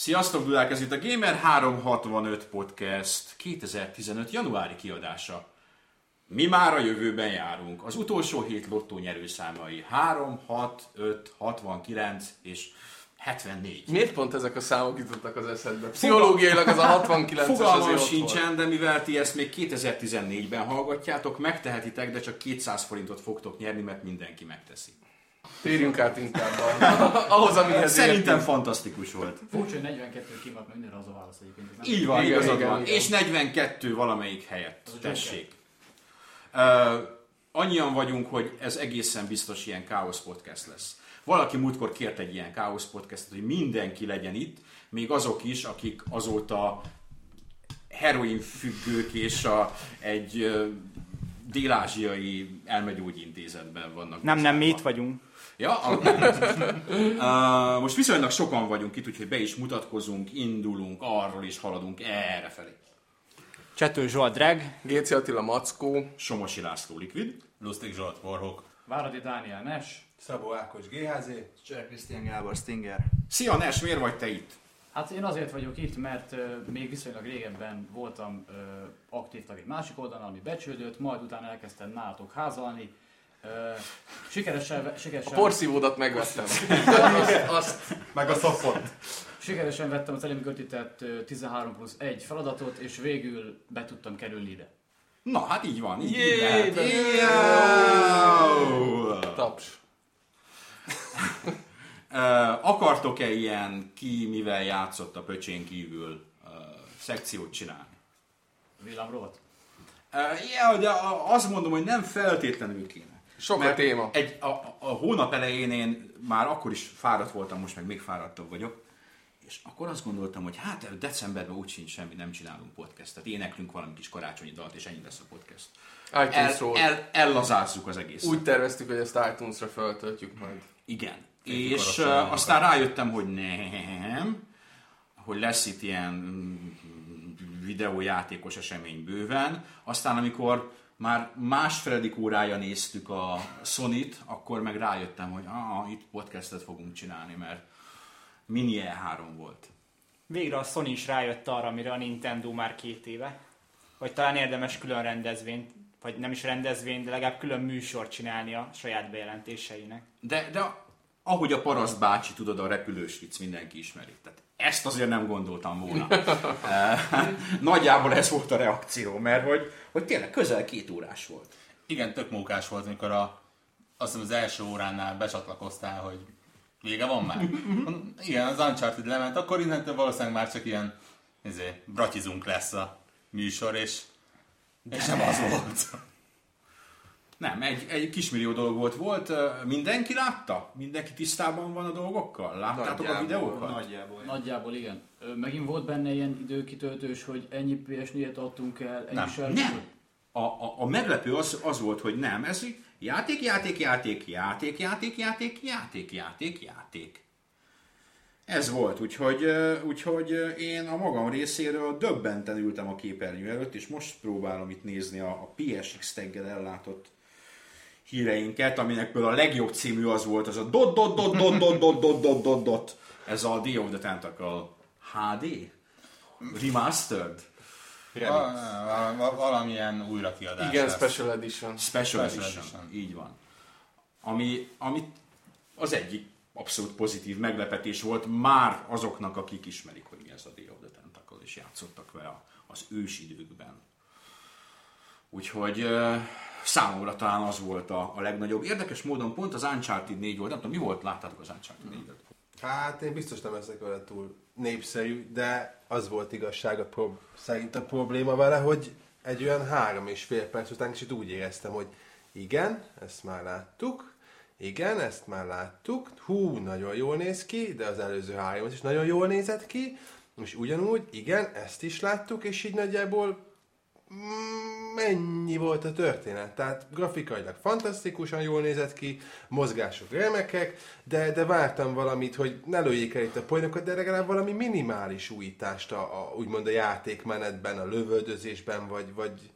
Sziasztok, Dudák, ez itt a Gamer 365 Podcast 2015. januári kiadása. Mi már a jövőben járunk. Az utolsó hét lottó nyerőszámai 3, 6, 5, 69 és 74. Miért pont ezek a számok jutottak az eszedbe? Pszichológiailag az a 69 Fogalmam sincsen, de mivel ti ezt még 2014-ben hallgatjátok, megtehetitek, de csak 200 forintot fogtok nyerni, mert mindenki megteszi. Térjünk át inkább ahhoz, amihez Szerintem értünk. fantasztikus volt. Furcsa, hogy 42 kimaradt mindenre az a válasz egyébként. Így van, Igen, igazad igen, van. igen. És 42 valamelyik helyett. Az Tessék. Uh, annyian vagyunk, hogy ez egészen biztos ilyen káosz podcast lesz. Valaki múltkor kért egy ilyen káosz podcastot, hogy mindenki legyen itt, még azok is, akik azóta heroin függők és a, egy uh, dél-ázsiai elmegyógyintézetben vannak. Nem, nem, mi itt vagyunk. Ja, uh, most viszonylag sokan vagyunk itt, úgyhogy be is mutatkozunk, indulunk, arról is haladunk erre felé. Csető Zsolt Drag, Géci Attila Mackó. Somosi László Liquid. Lustig Zsolt Warhawk. Váradi Dániel Nes. Szabó Ákos GHZ. Cseh Krisztián Gábor Stinger. Szia Nes, miért vagy te itt? Hát én azért vagyok itt, mert még viszonylag régebben voltam uh, aktív tag egy másik oldalon, ami becsődött, majd utána elkezdtem nálatok házalni. Uh, sikeresen, sikeresen, A porszívódat megvettem. azt, azt, Meg a szapot. sikeresen vettem az elém kötített uh, 13 plusz 1 feladatot, és végül be tudtam kerülni ide. Na, hát így van. Így Jé, lehet. Jó. taps. Akartok-e ilyen ki mivel játszott a pöcsén kívül ö, szekciót csinálni? Villámrovat? Ö, Ja, de a- azt mondom, hogy nem feltétlenül kéne. Sok a téma. Egy, a, a, hónap elején én már akkor is fáradt voltam, most meg még fáradtabb vagyok, és akkor azt gondoltam, hogy hát decemberben úgy sincs semmi, nem csinálunk podcastet, éneklünk valami kis karácsonyi dalt, és ennyi lesz a podcast. El, iTunes-ról. el, ellazázzuk az egész. Úgy terveztük, hogy ezt iTunes-ra feltöltjük majd. Igen. És uh, aztán rájöttem, hogy nem, hogy lesz itt ilyen mm, videójátékos esemény bőven. Aztán amikor már másfeledik órája néztük a Sony-t, akkor meg rájöttem, hogy ah, itt podcastet fogunk csinálni, mert mini E3 volt. végre a Sony is rájött arra, amire a Nintendo már két éve, hogy talán érdemes külön rendezvényt, vagy nem is rendezvényt, de legalább külön műsort csinálni a saját bejelentéseinek. De, de ahogy a paraszt bácsi, tudod, a repülős vicc mindenki ismeri. Tehát ezt azért nem gondoltam volna. Eh, Nagyjából ez volt a reakció, mert hogy, hogy tényleg közel két órás volt. Igen, tök mókás volt, mikor a, azt hiszem az első óránál becsatlakoztál, hogy vége van már. Igen, az Uncharted lement, akkor innentől valószínűleg már csak ilyen izé, bratizunk lesz a műsor, és, és nem az volt. Nem, egy, egy kismillió dolog volt. Volt, mindenki látta? Mindenki tisztában van a dolgokkal? Láttátok a Nagyjából, videókat? Nagyjából. Nagyjából igen. Megint volt benne ilyen időkitöltős, hogy ennyi PS4-et adtunk el, ennyi Nem. Nem. A, a, a meglepő az, az volt, hogy nem, ez így játék, játék, játék, játék, játék, játék, játék, játék, játék. Ez volt, úgyhogy, úgyhogy én a magam részéről döbbenten ültem a képernyő előtt, és most próbálom itt nézni a, a PSX taggel ellátott híreinket, aminekből a legjobb című az volt, az a dot dot dot dot dot dot dot dot dot dot. Ez a Day of the Tentacle HD? Remastered? Va- va- Valamilyen újrakiadás Igen, lesz. Special Edition. Special, Special edition. edition. Így van. Ami, ami az egyik abszolút pozitív meglepetés volt már azoknak, akik ismerik, hogy mi ez a Day of the Tentacle, és játszottak vele az ősidőkben. Úgyhogy számomra talán az volt a, a legnagyobb. Érdekes módon pont az Uncharted 4 volt, nem tudom, mi volt, láttátok az Uncharted 4-et? Hát én biztos nem leszek vele túl népszerű, de az volt igazság a prob- szerint a probléma vele, hogy egy olyan három és fél perc után kicsit úgy éreztem, hogy igen, ezt már láttuk, igen, ezt már láttuk, hú, nagyon jól néz ki, de az előző három is nagyon jól nézett ki, és ugyanúgy, igen, ezt is láttuk, és így nagyjából mennyi volt a történet. Tehát grafikailag fantasztikusan jól nézett ki, mozgások remekek, de, de vártam valamit, hogy ne lőjék el itt a poénokat, de legalább valami minimális újítást a, a, úgymond a játékmenetben, a lövöldözésben, vagy, vagy,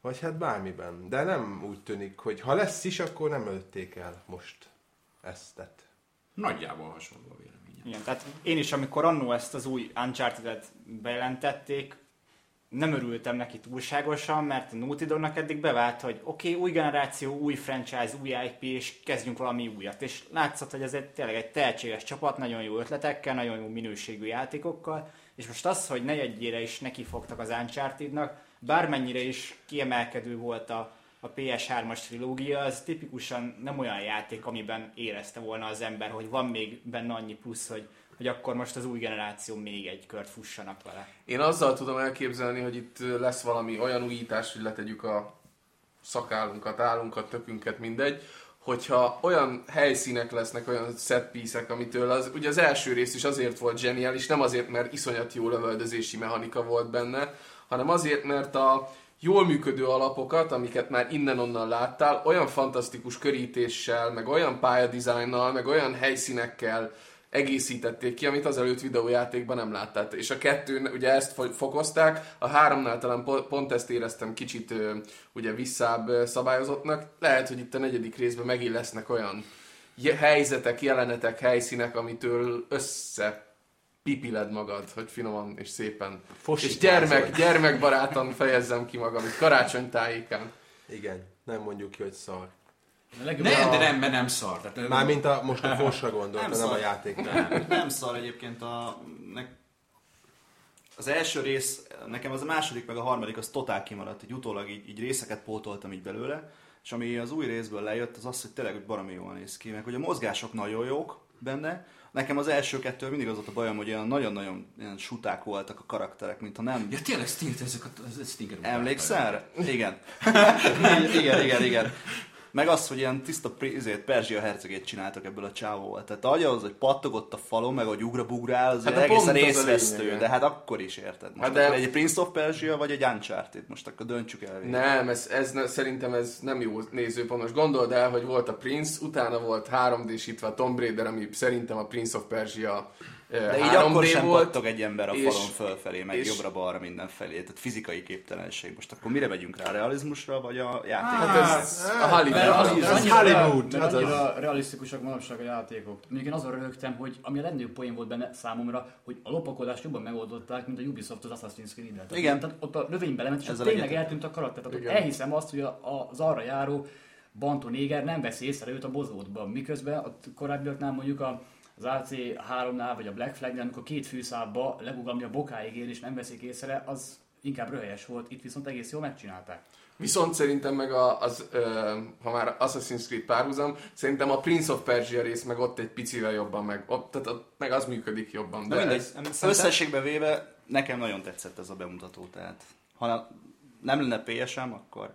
vagy hát bármiben. De nem úgy tűnik, hogy ha lesz is, akkor nem ölték el most ezt. Nagyjából hasonló a véleményem. Igen, tehát én is, amikor annó ezt az új Uncharted-et bejelentették, nem örültem neki túlságosan, mert a Naughty Dognak eddig bevált, hogy oké, okay, új generáció, új franchise, új IP, és kezdjünk valami újat. És látszott, hogy ez egy, tényleg egy tehetséges csapat, nagyon jó ötletekkel, nagyon jó minőségű játékokkal, és most az, hogy negyedjére is nekifogtak az Uncharted-nak, bármennyire is kiemelkedő volt a, a PS3-as trilógia, az tipikusan nem olyan játék, amiben érezte volna az ember, hogy van még benne annyi plusz, hogy, hogy akkor most az új generáció még egy kört fussanak vele. Én azzal tudom elképzelni, hogy itt lesz valami olyan újítás, hogy letegyük a szakálunkat, állunkat, tökünket, mindegy, hogyha olyan helyszínek lesznek, olyan set piece amitől az, ugye az első rész is azért volt zseniális, nem azért, mert iszonyat jó lövöldözési mechanika volt benne, hanem azért, mert a jól működő alapokat, amiket már innen-onnan láttál, olyan fantasztikus körítéssel, meg olyan pályadizájnnal, meg olyan helyszínekkel egészítették ki, amit az előtt videójátékban nem láttál. És a kettő, ugye ezt fokozták, a háromnál talán pont ezt éreztem kicsit ugye visszább szabályozottnak. Lehet, hogy itt a negyedik részben megint lesznek olyan helyzetek, jelenetek, helyszínek, amitől össze pipiled magad, hogy finoman és szépen. és gyermek, gyermekbarátan fejezzem ki magam itt karácsony tájékán. Igen, nem mondjuk ki, hogy szar. Nem, de nem, mert nem szar. Tehát, Mármint a, most a fosra gondoltam, nem, nem a játék. Nem, nem szar egyébként a... Ne, az első rész, nekem az a második meg a harmadik, az totál kimaradt. Így utólag így, így részeket pótoltam így belőle, és ami az új részből lejött, az az, hogy tényleg hogy baromi jól néz ki, meg hogy a mozgások nagyon jók benne, Nekem az első kettő mindig az volt a bajom, hogy olyan nagyon-nagyon ilyen suták voltak a karakterek, mintha nem... Ja tényleg Stinger, ezek a, ez Stinger. Emlékszel? Igen. igen, igen, igen. Meg az, hogy ilyen tiszta izét, Perzsia hercegét csináltak ebből a csávóval. Tehát az, hogy pattogott a falon, meg hogy ugra-bugrál, az hát egészen részvesztő, de hát akkor is érted. Most hát de... egy Prince of Persia, vagy egy Uncharted, most akkor döntsük el. Végül. Nem, ez, ez, szerintem ez nem jó nézőpont. Most gondold el, hogy volt a Prince, utána volt 3D-sítve a Tomb Raider, ami szerintem a Prince of Persia de így akkor sem volt, pattog egy ember a és, falon fölfelé, meg jobbra-balra mindenfelé. Tehát fizikai képtelenség. Most akkor mire megyünk rá? A realizmusra, vagy a játékra? Hát ez a Hollywood. Ez Hollywood. Mert annyira realisztikusak manapság a játékok. Mondjuk én azon röhögtem, hogy ami a legnagyobb poén volt benne számomra, hogy a lopakodást jobban megoldották, mint a Ubisoft az Assassin's Creed-et. Igen. Tehát ott a növénybe lement, és tényleg eltűnt a karakter. Tehát ott elhiszem azt, hogy az arra járó Bantu néger nem veszi észre őt a bozótban, miközben a korábbiaknál mondjuk a az AC3-nál, vagy a Black Flag-nál, amikor két fűszálba legugamni a bokáig ér, és nem veszik észre, az inkább röhelyes volt. Itt viszont egész jól megcsinálták. Viszont szerintem meg a, az, ö, ha már Assassin's Creed párhuzam, szerintem a Prince of Persia rész meg ott egy picivel jobban, meg, ott, tehát ott, meg az működik jobban. De, de mindegy, ez, összességben véve nekem nagyon tetszett ez a bemutató, tehát ha nem lenne PSM, akkor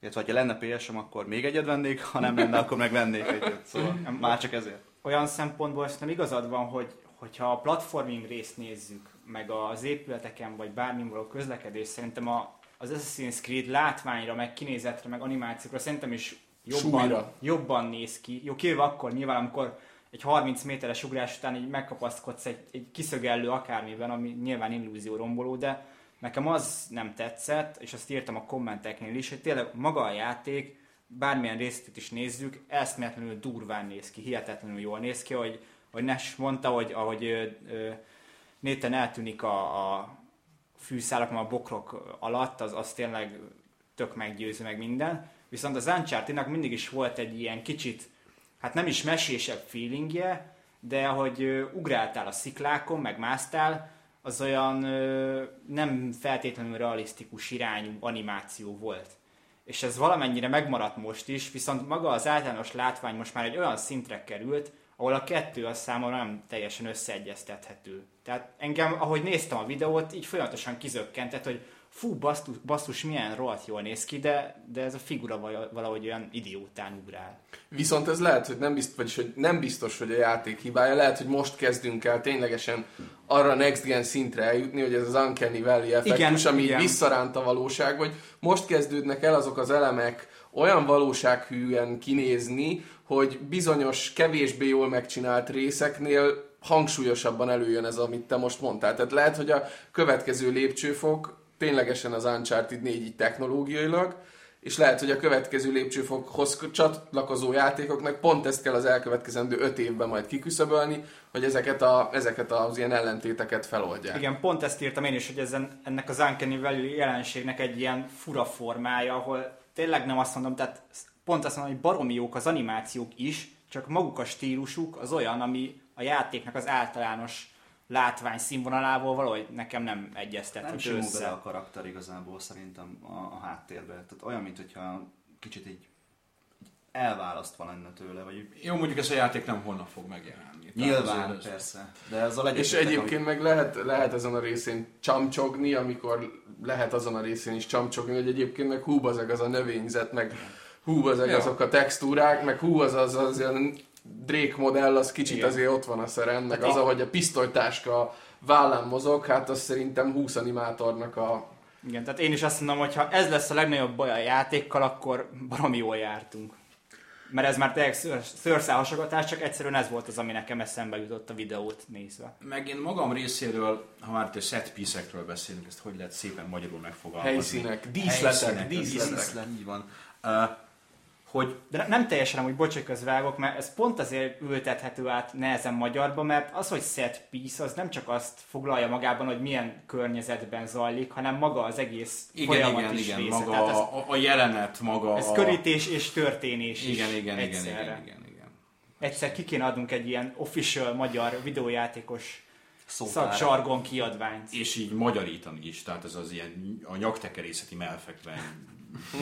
illetve ha lenne PSM, akkor még egyet vennék, ha nem lenne, akkor meg vennék egyet. Szóval már csak ezért olyan szempontból nem igazad van, hogy hogyha a platforming részt nézzük, meg az épületeken, vagy bármi való közlekedés, szerintem a, az Assassin's Creed látványra, meg kinézetre, meg animációkra szerintem is jobban, jobban néz ki. Jó, kivéve akkor nyilván, amikor egy 30 méteres ugrás után így megkapaszkodsz egy, egy kiszögellő akármiben, ami nyilván illúzió romboló, de nekem az nem tetszett, és azt írtam a kommenteknél is, hogy tényleg maga a játék bármilyen részét is nézzük, eszméletlenül durván néz ki, hihetetlenül jól néz ki, hogy, hogy Nes mondta, hogy ahogy Néten eltűnik a, a fűszálak, a bokrok alatt, az, az tényleg tök meggyőző meg minden. Viszont az uncharted mindig is volt egy ilyen kicsit, hát nem is mesésebb feelingje, de ahogy ugráltál a sziklákon, meg másztál, az olyan nem feltétlenül realisztikus irányú animáció volt és ez valamennyire megmaradt most is, viszont maga az általános látvány most már egy olyan szintre került, ahol a kettő az számomra nem teljesen összeegyeztethető. Tehát engem, ahogy néztem a videót, így folyamatosan kizökkentett, hogy fú, basszus, basszus milyen rohadt jól néz ki, de, de ez a figura valahogy olyan idiótán ugrál. Viszont ez lehet, hogy nem biztos, vagyis, hogy nem biztos, hogy a játék hibája, lehet, hogy most kezdünk el ténylegesen arra next gen szintre eljutni, hogy ez az Uncanny Valley effektus, igen, ami igen. visszaránt a valóság, hogy most kezdődnek el azok az elemek olyan valósághűen kinézni, hogy bizonyos kevésbé jól megcsinált részeknél hangsúlyosabban előjön ez, amit te most mondtál. Tehát lehet, hogy a következő lépcsőfok ténylegesen az Uncharted 4 így technológiailag, és lehet, hogy a következő lépcsőfokhoz csatlakozó játékoknak pont ezt kell az elkövetkezendő öt évben majd kiküszöbölni, hogy ezeket, a, ezeket az ilyen ellentéteket feloldják. Igen, pont ezt írtam én is, hogy ezen, ennek az Uncanny Valley jelenségnek egy ilyen fura formája, ahol tényleg nem azt mondom, tehát pont azt mondom, hogy baromi jók az animációk is, csak maguk a stílusuk az olyan, ami a játéknak az általános látvány színvonalával valahogy nekem nem egyeztet. Nem simul bele a karakter igazából szerintem a, a háttérbe. Tehát olyan, mint hogyha kicsit így elválasztva lenne tőle. Vagy... Jó, mondjuk ez a játék nem holnap fog megjelenni. Nyilván, az persze. De ez a És egyébként amit... meg lehet, lehet ezen a részén csamcsogni, amikor lehet azon a részén is csamcsogni, hogy egyébként meg hú, az az a növényzet, meg hú, azok, ja. azok a textúrák, meg hú, az az, az ilyen Drake modell, az kicsit Igen. azért ott van a szeren, meg hát az, ahogy a pisztolytáska vállán mozog, hát az szerintem 20 animátornak a... Igen, tehát én is azt mondom, hogy ha ez lesz a legnagyobb baj a játékkal, akkor baromi jól jártunk. Mert ez már tényleg szőrszálhasogatás, csak egyszerűen ez volt az, ami nekem eszembe jutott a videót nézve. Meg én magam részéről, ha már te set piece-ekről beszélünk, ezt hogy lehet szépen magyarul megfogalmazni? Helyszínek, díszletek, díszletek. díszletek. díszletek. Így van. Uh, hogy de nem teljesen hogy bocsánat közvágok, mert ez pont azért ültethető át nehezen magyarba, mert az, hogy set piece, az nem csak azt foglalja magában, hogy milyen környezetben zajlik, hanem maga az egész igen, folyamat igen, is igen, része. maga Tehát a, a, jelenet, maga Ez a... körítés és történés igen, is igen, igen, igen, igen, igen. Egyszer ki kéne adnunk egy ilyen official magyar videójátékos szakzsargon kiadványt. És így magyarítani is, tehát ez az ilyen a nyaktekerészeti melfekben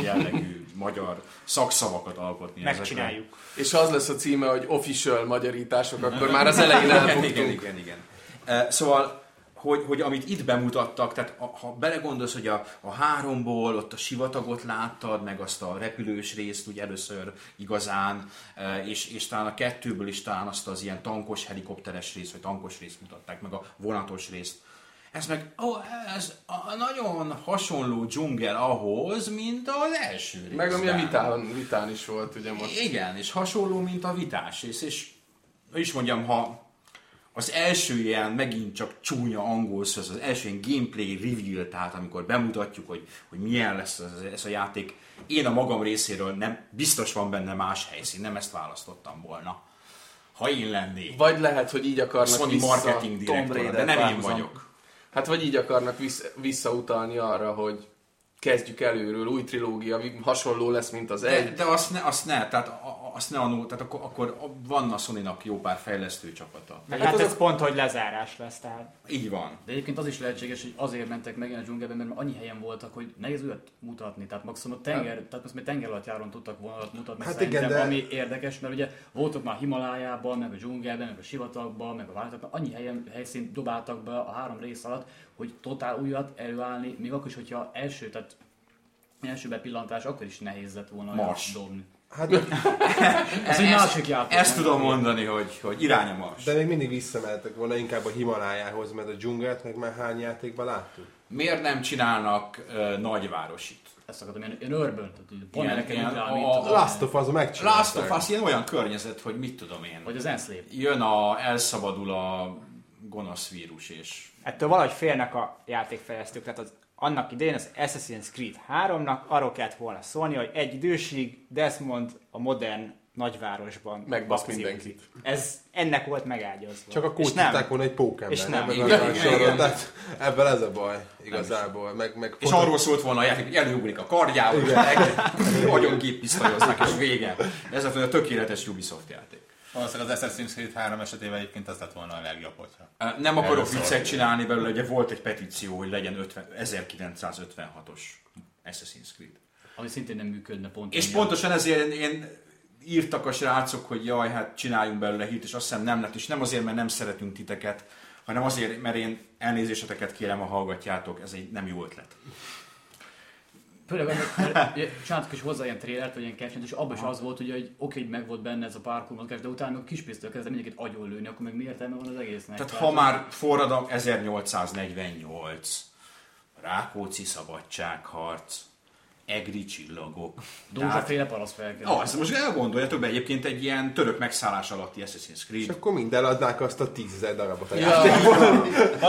jellegű magyar szakszavakat alkotni. Megcsináljuk. Ezekre. És az lesz a címe, hogy official magyarítások, akkor már az elején elbuktunk. igen, igen, igen. Uh, szóval hogy, hogy amit itt bemutattak, tehát a, ha belegondolsz, hogy a, a háromból ott a sivatagot láttad, meg azt a repülős részt úgy először igazán, és, és talán a kettőből is talán azt az ilyen tankos, helikopteres részt, vagy tankos részt mutatták, meg a vonatos részt, ez meg, ó, ez a nagyon hasonló dzsungel ahhoz, mint az első rész. Meg ami a vitán, vitán is volt, ugye most. Igen, és hasonló, mint a vitás rész, és is mondjam, ha az első ilyen megint csak csúnya angol szó, az első ilyen gameplay reveal, tehát amikor bemutatjuk, hogy, hogy milyen lesz ez, ez a játék, én a magam részéről nem, biztos van benne más helyszín, nem ezt választottam volna. Ha én lennék. Vagy lehet, hogy így akarnak Sony vissza marketing direktor, de nem én vagyok. Hát vagy így akarnak vissza, visszautalni arra, hogy kezdjük előről, új trilógia, hasonló lesz, mint az egy. De, de azt ne, azt ne, tehát azt ne anul, tehát akkor, akkor van a sony jó pár fejlesztő csapata. Meg hát, hát ez az... pont, hogy lezárás lesz, tehát. Így van. De egyébként az is lehetséges, hogy azért mentek meg a dzsungelben, mert annyi helyen voltak, hogy nehéz olyat mutatni. Tehát maximum a tenger, hát. tehát most még tenger alatt járon tudtak volna mutatni hát igen, de... ami érdekes, mert ugye voltak már Himalájában, meg a dzsungelben, meg a sivatagban, meg a vállalatban, annyi helyen, helyszínt dobáltak be a három rész alatt, hogy totál újat előállni, még akkor is, hogyha első, tehát első bepillantás, akkor is nehéz lett volna Mars. dobni. Hát, ez egy másik játék. Ezt tudom mondani, hogy, hogy irány a Mars. De még mindig visszamehetek volna inkább a Himalájához, mert a dzsungelt meg már hány játékban láttuk. Miért nem csinálnak uh, nagyvárosit? Ezt akartam, ilyen, ilyen urban, tehát pont ilyen, ilyen, a, a, Last of Us megcsinálták. Last of Us ilyen olyan környezet, hogy mit tudom én. Vagy az Enslave. Jön a, elszabadul a gonosz vírus, és... Ettől valahogy félnek a játékfejlesztők, tehát az annak idején az Assassin's Creed 3-nak arról kellett volna szólni, hogy egy idősig Desmond a modern nagyvárosban megbasz mindenkit. Ez ennek volt megágyazva. Csak a kócsíták volna egy pókember. És nem. Igen, igen, igen, igen. Tehát ebben ez a baj igazából. Meg, meg és arról szólt volna a játék, hogy előugrik a kardjával, nagyon géppisztolyoznak, és vége. Ez a tökéletes Ubisoft játék. Valószínűleg az Assassin's Creed 3 esetében egyébként az lett volna a legjobb, hogyha. Nem akarok viccet csinálni belőle, ugye volt egy petíció, hogy legyen 50, 1956-os Assassin's Creed. Ami szintén nem működne pont. És pontosan ezért én írtak a srácok, hogy jaj, hát csináljunk belőle hit, és azt hiszem nem lett, és nem azért, mert nem szeretünk titeket, hanem azért, mert én elnézéseteket kérem, ha hallgatjátok, ez egy nem jó ötlet. Főleg, csináltak is hozzá ilyen trélert, vagy ilyen caption és abban is az volt, ugye, hogy oké, hogy meg volt benne ez a parkour mozgás, de utána meg kispisztől kezdve mindenkit agyon lőni, akkor meg mi értelme van az egésznek? Tehát, Tehát ha már forradalom 1848, Rákóczi szabadságharc, egri csillagok. Dózsaféle parasz felkelés. Az, most elgondoljatok be egyébként egy ilyen török megszállás alatti Assassin's És Creed. akkor mind eladnák azt a tízezer darabot a Ja.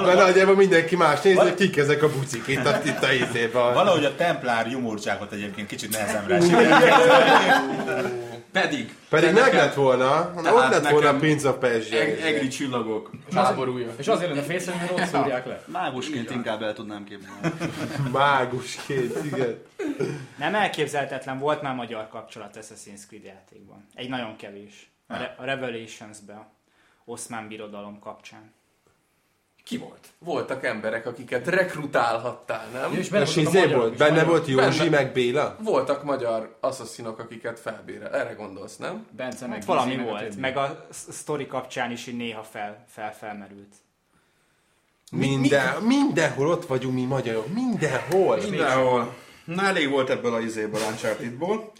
Mert nagyjából mindenki más nézi, hogy kik ezek a bucik itt a, itt a izében. Valahogy a templár jumurcsákot egyébként kicsit nehezemre Pedig, Pedig meg nekem lett volna, na, Tehát ott lett volna a Prince of Persia. eg- egri csillagok. háborúja. És azért lenne fészen, mert ott szúrják le. Mágusként inkább el tudnám képzelni. Mágusként, igen. Nem elképzelhetetlen, volt már magyar kapcsolat Assassin's Creed játékban. Egy nagyon kevés. A, Re- a Revelations-be, Oszmán birodalom kapcsán. Ki volt? Voltak emberek, akiket rekrutálhattál, nem? És benne És izé volt, benne magyarok. volt Józsi, Benne. meg Béla. Voltak magyar asszaszinok, akiket felbérel. Erre gondolsz, nem? Bence meg Meg valami meg volt, meg a sz- sztori kapcsán is így néha fel, fel felmerült. Minden, mindenhol ott vagyunk mi magyarok, mindenhol. Mindenhol. Na elég volt ebből a izéből, Uncharted-ból.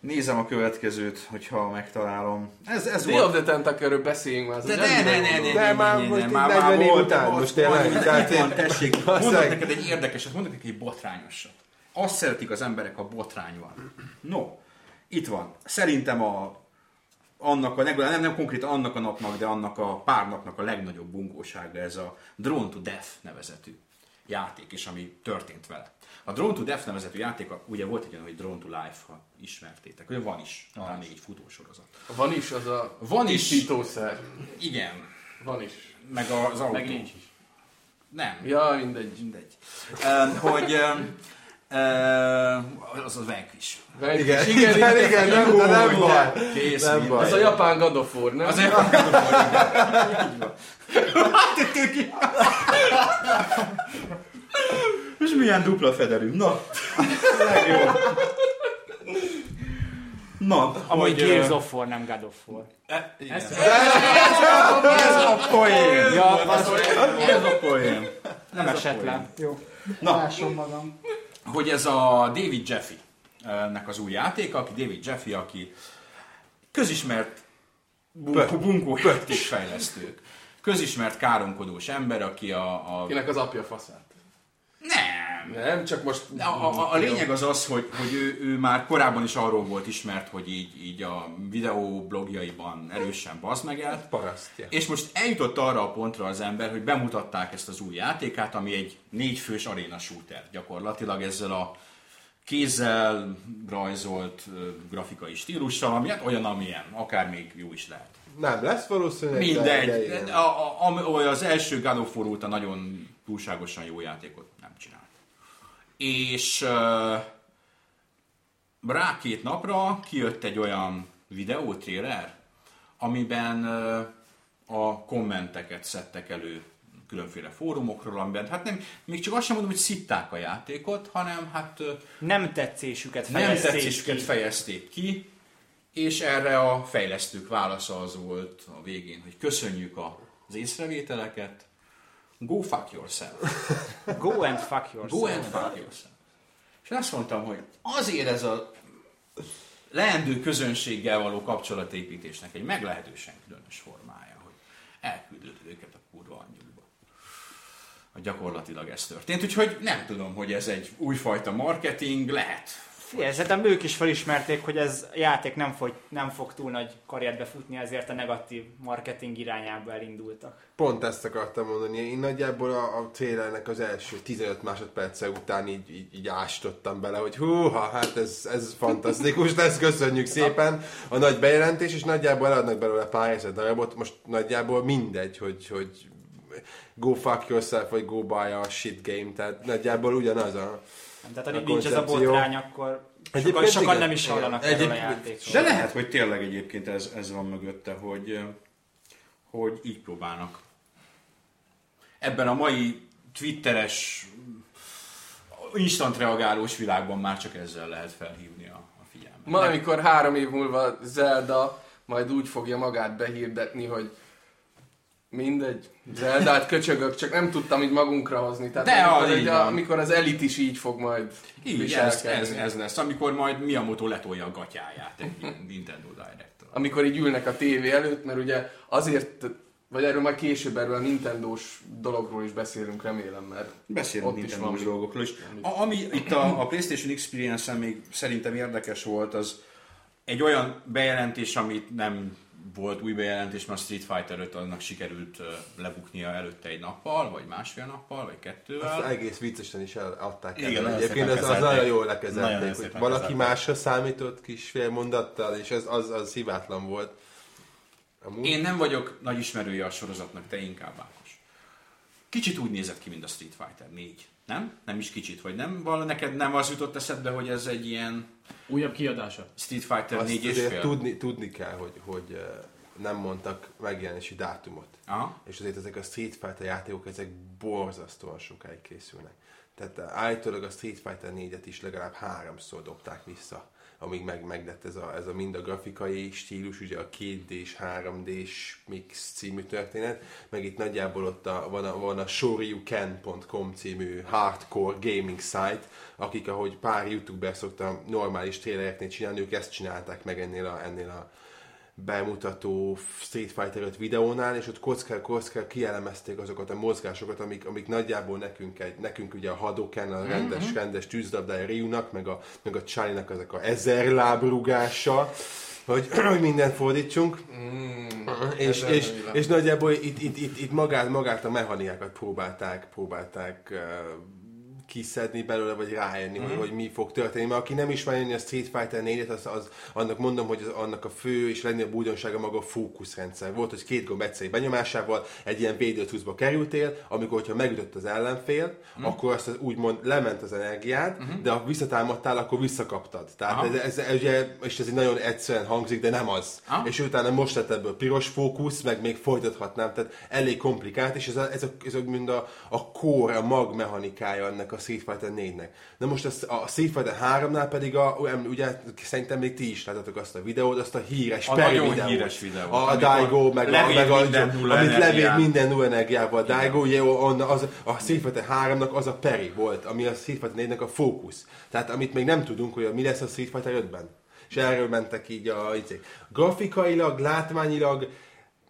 Nézem a következőt, hogyha megtalálom. Ez, ez Day of volt. the Tentacle-ről beszéljünk már. De ne, ne, ne, ne, De ne, már ne, most ne, így már, 40 már év után, most tényleg, tehát én- tessék, mondok neked egy érdekeset, mondok neked egy botrányosat. Azt szeretik az emberek, a botrány van. No, itt van. Szerintem a annak a, nem, nem konkrétan annak a napnak, de annak a pár napnak a legnagyobb bunkósága ez a Drone to Death nevezetű játék, és ami történt vele. A Drone to Death nevezetű játék, ugye volt egy olyan, hogy Drone to Life, ha ismertétek. Ugye van is, talán még egy futósorozat. Van is az a Van is. tisztítószer. Igen, Van is. meg az autó. Meg nincs is. Nem, Ja, mindegy. mindegy. Hogy uh, az az Vanquish. Igen, igen, igen, igen, nem, de nem Úgy, baj. Kész, Nem baj. Ez a japán God of War, nem? Az egy... Így van. És milyen dupla federű. Na, legjobb. Na, Amúgy hogy, Gears of War, nem God of War. Ezt Ez a poén! Ja, ez a poén. Nem a esett le. Jó. Na. Lásom magam. Hogy ez a David Jeffy nek az új játék, aki David Jeffy, aki közismert bunkó, bunkó játékfejlesztők. Közismert káromkodós ember, aki a... a... Kinek az apja faszát. Nem! Nem, csak most... A, a, a lényeg az az, hogy, hogy ő, ő már korábban is arról volt ismert, hogy így, így a videóblogjaiban erősen bazmegelt, Parasztja. és most eljutott arra a pontra az ember, hogy bemutatták ezt az új játékát, ami egy négyfős arena shooter gyakorlatilag ezzel a kézzel rajzolt grafikai stílussal, ami hát olyan, amilyen, akár még jó is lehet. Nem lesz valószínűleg, de- de Mindegy. igen. A, a, a, az első God of War óta nagyon túlságosan jó játékot. És rá két napra kijött egy olyan videó, trailer, amiben a kommenteket szedtek elő különféle fórumokról, amiben hát nem, még csak azt sem mondom, hogy szitták a játékot, hanem hát Nem tetszésüket nem fejezték tetszésüket ki. fejezték ki, és erre a fejlesztők válasza az volt a végén, hogy köszönjük az észrevételeket, go fuck yourself. Go and fuck yourself. Go and fuck yourself. És azt mondtam, hogy azért ez a leendő közönséggel való kapcsolatépítésnek egy meglehetősen különös formája, hogy elküldött őket a kurva. Hogy gyakorlatilag ez történt. Úgyhogy nem tudom, hogy ez egy újfajta marketing, lehet. Figyelj, szerintem ők is felismerték, hogy ez játék nem fog, nem fog túl nagy karriert befutni, ezért a negatív marketing irányába elindultak. Pont ezt akartam mondani. Én nagyjából a, a trailernek az első 15 másodperce után így, így, így ásítottam bele, hogy húha, hát ez, ez fantasztikus lesz, köszönjük szépen a nagy bejelentés, és nagyjából eladnak belőle pár ezer darabot, most nagyjából mindegy, hogy, hogy go fuck yourself, vagy go buy a shit game, tehát nagyjából ugyanaz a... Tehát A amíg nincs ez a botrány, akkor sokan, Egyébként sokan igen. nem is hallanak erről a játékról. De lehet, hogy tényleg egyébként ez, ez van mögötte, hogy, hogy így próbálnak. Ebben a mai twitteres, instant reagálós világban már csak ezzel lehet felhívni a, a figyelmet. Ma, amikor három év múlva Zelda majd úgy fogja magát behirdetni, hogy mindegy, Zeldát köcsögök, csak nem tudtam így magunkra hozni. Tehát De amikor, az egy- így a, amikor az elit is így fog majd Így, ez, viselkedni. ez, ez, lesz, amikor majd Miyamoto letolja a gatyáját egy Nintendo direct amikor így ülnek a tévé előtt, mert ugye azért Vagy erről majd később, erről a Nintendo-s dologról is beszélünk, remélem, mert Beszélünk ott is Nintendo van. dolgokról is. A, ami itt a, a PlayStation Experience-en még szerintem érdekes volt, az egy olyan bejelentés, amit nem volt új bejelentés, mert a Street Fighter 5 annak sikerült lebuknia előtte egy nappal, vagy másfél nappal, vagy Azt kettővel. egész viccesen is eladták el. Igen, nagyon Egyébként az, az nagyon jól Nagyon lekezelték, hogy valaki kezelték. másra számított kis fél mondattal, és ez az, az hibátlan volt. Amúgy. Én nem vagyok nagy ismerője a sorozatnak, te inkább. Kicsit úgy nézett ki, mint a Street Fighter 4. Nem? Nem is kicsit, vagy nem? Val neked nem az jutott eszedbe, hogy ez egy ilyen Újabb kiadása. Street Fighter Azt 4 és fél? tudni, tudni kell, hogy, hogy nem mondtak megjelenési dátumot. Aha. És azért ezek a Street Fighter játékok, ezek borzasztóan sokáig készülnek. Tehát eh, állítólag a Street Fighter 4-et is legalább háromszor dobták vissza, amíg meg, meglett ez a, ez a mind a grafikai stílus, ugye a 2D-s, 3D-s mix című történet, meg itt nagyjából ott a, van, a, van a shoryuken.com című hardcore gaming site, akik ahogy pár youtuber szokta normális trélereknél csinálni, ők ezt csinálták meg ennél a, ennél a bemutató Street Fighter 5 videónál, és ott kockára kockára kielemezték azokat a mozgásokat, amik, amik nagyjából nekünk, egy, nekünk ugye a Hadoken, a rendes, mm-hmm. rendes tűzdabdája Ryunak, meg a, meg a Charlie-nak ezek a ezer lábrugása, hogy, hogy mindent fordítsunk. Mm, És, és, és nagyjából itt, itt, itt, itt magát, magát a mechanikákat próbálták, próbálták uh, kiszedni belőle, vagy rájönni, mm. hogy, hogy mi fog történni. Mert aki nem ismeri a Street Fighter 4-et, az, az, annak mondom, hogy az, annak a fő és legnagyobb újdonsága maga a fókuszrendszer. Volt, hogy két gomb egyszerű benyomásával egy ilyen védőtuszba kerültél, amikor, hogyha megütött az ellenfél, mm. akkor azt az, úgymond lement az energiád, mm-hmm. de ha visszatámadtál, akkor visszakaptad. Tehát ez, ez, ez, ugye, és ez egy nagyon egyszerűen hangzik, de nem az. Aha. És utána most lett ebből piros fókusz, meg még folytathatnám, tehát elég komplikált, és ez a, ez a, ez a, mind a, a core, a mag mechanikája ennek a Street Fighter 4-nek. Na most az, a Street Fighter 3-nál pedig, a, ugye szerintem még ti is láttatok azt a videót, azt a híres A nagyon videót. híres videót, A, a Daigo, meg a, meg a, nulla amit levéd minden nulla energiával. Daigo, ugye, on, az, a Street Fighter 3-nak az a Perry volt, ami a Street Fighter 4-nek a fókusz. Tehát amit még nem tudunk, hogy mi lesz a Street Fighter 5-ben. És erről mentek így a izék. Grafikailag, látványilag,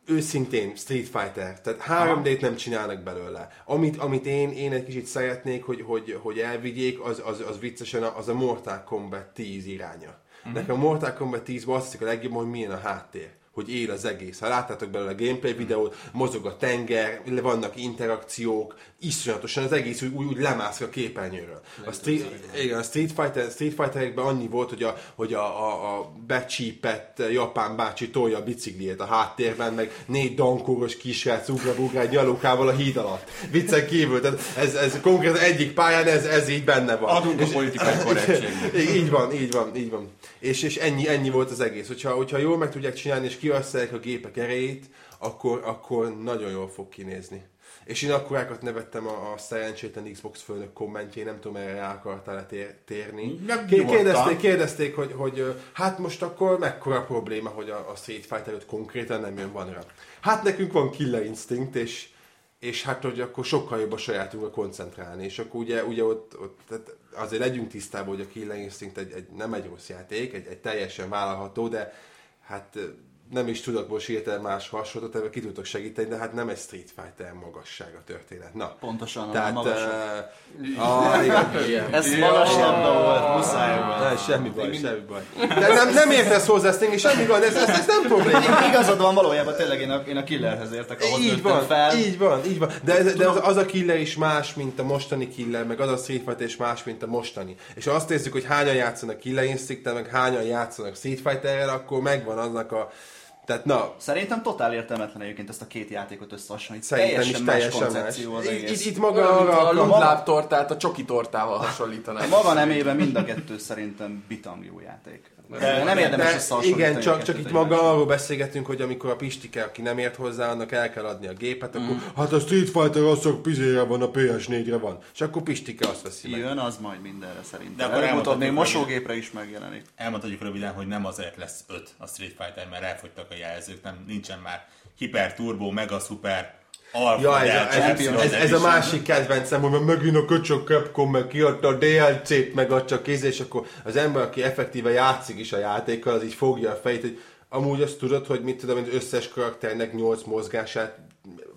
őszintén Street Fighter, tehát 3D-t nem csinálnak belőle. Amit, amit én, én egy kicsit szeretnék, hogy, hogy, hogy elvigyék, az, az, az viccesen az a Mortal Kombat 10 iránya. Mm-hmm. Nekem a Mortal Kombat 10-ben azt a legjobb, hogy milyen a háttér hogy él az egész. Ha láttátok belőle a gameplay videót, mozog a tenger, vannak interakciók, iszonyatosan az egész úgy, úgy, lemászik a képernyőről. A Street, igen, a Street, Fighter, Street Fighterekben annyi volt, hogy a, hogy a, a, a becsípett japán bácsi tolja a bicikliét a háttérben, meg négy dankóros kisrác ugrál egy nyalókával a híd alatt. Viccen kívül, tehát ez, ez konkrét egyik pályán ez, ez így benne van. Adunk a politikai korrektségnek. Így így van, így van, így van. És, és ennyi, ennyi volt az egész. Hogyha, hogyha jól meg tudják csinálni, és kihasználják a gépek erejét, akkor, akkor nagyon jól fog kinézni. És én akkorákat nevettem a, a szerencsétlen Xbox főnök kommentjén, nem tudom, erre rá akartál tér, térni. Ké-. Kérdezték, kérdezték hogy, hogy hát most akkor mekkora probléma, hogy a, a Street Fighter 5 konkrétan nem jön van rá. Hát nekünk van Killer Instinct, és, és hát hogy akkor sokkal jobb a sajátunkra koncentrálni, és akkor ugye, ugye ott, ott tehát azért legyünk tisztában, hogy a Killer Instinct egy, egy, nem egy rossz játék, egy, egy teljesen vállalható, de hát nem is tudok most hirtelen más hasonlót, ebben ki tudok segíteni, de hát nem egy Street Fighter magasság a történet. Na, Pontosan, a tehát... magasabb. Uh, ah, igen. Ez magas labda volt, muszáj volt. Ne, semmi baj, semmi baj. De nem, nem értesz hozzá, Stingy, semmi baj, ez, ez, ez nem probléma. Igazad van, valójában tényleg én a, én a killerhez értek, ahhoz Így van, fel. így van, így van. De, ez- de az, az, a killer is más, mint a mostani killer, meg az a Street Fighter is más, mint a mostani. És ha azt nézzük, hogy hányan játszanak Killer instinct meg hányan játszanak Street Fighterrel, akkor megvan annak a... Tehát na, Szerintem totál értelmetlen egyébként ezt a két játékot összehasonlítani. szerintem teljesen is más teljesen más. koncepció az Itt, egész. itt, itt maga arra a a lumpláb tortát a csoki tortával hasonlítanám. Maga nemében mind a kettő szerintem bitang jó játék. De nem érdemes De összehasonlítani. igen, csak, csak itt maga arról beszélgetünk, hogy amikor a Pistike, aki nem ért hozzá, annak el kell adni a gépet, akkor hát a Street Fighter az csak pizére van, a PS4-re van. És akkor Pistike azt veszi meg. Jön, az majd mindenre szerintem. De akkor Előbb-utóbb még mosógépre is megjelenik. Elmondhatjuk röviden, hogy nem azért lesz 5 a Street Fighter, mert elfogytak a jelzők, nem, nincsen már hiper, turbo, mega, super, Ja, ez, a, ez, ez, ez, a másik kedvencem, hogy megint a köcsök Capcom meg kiadta a DLC-t, meg a csak kéz, és akkor az ember, aki effektíve játszik is a játékkal, az így fogja a fejét, hogy amúgy azt tudod, hogy mit tudom, az összes karakternek 8 mozgását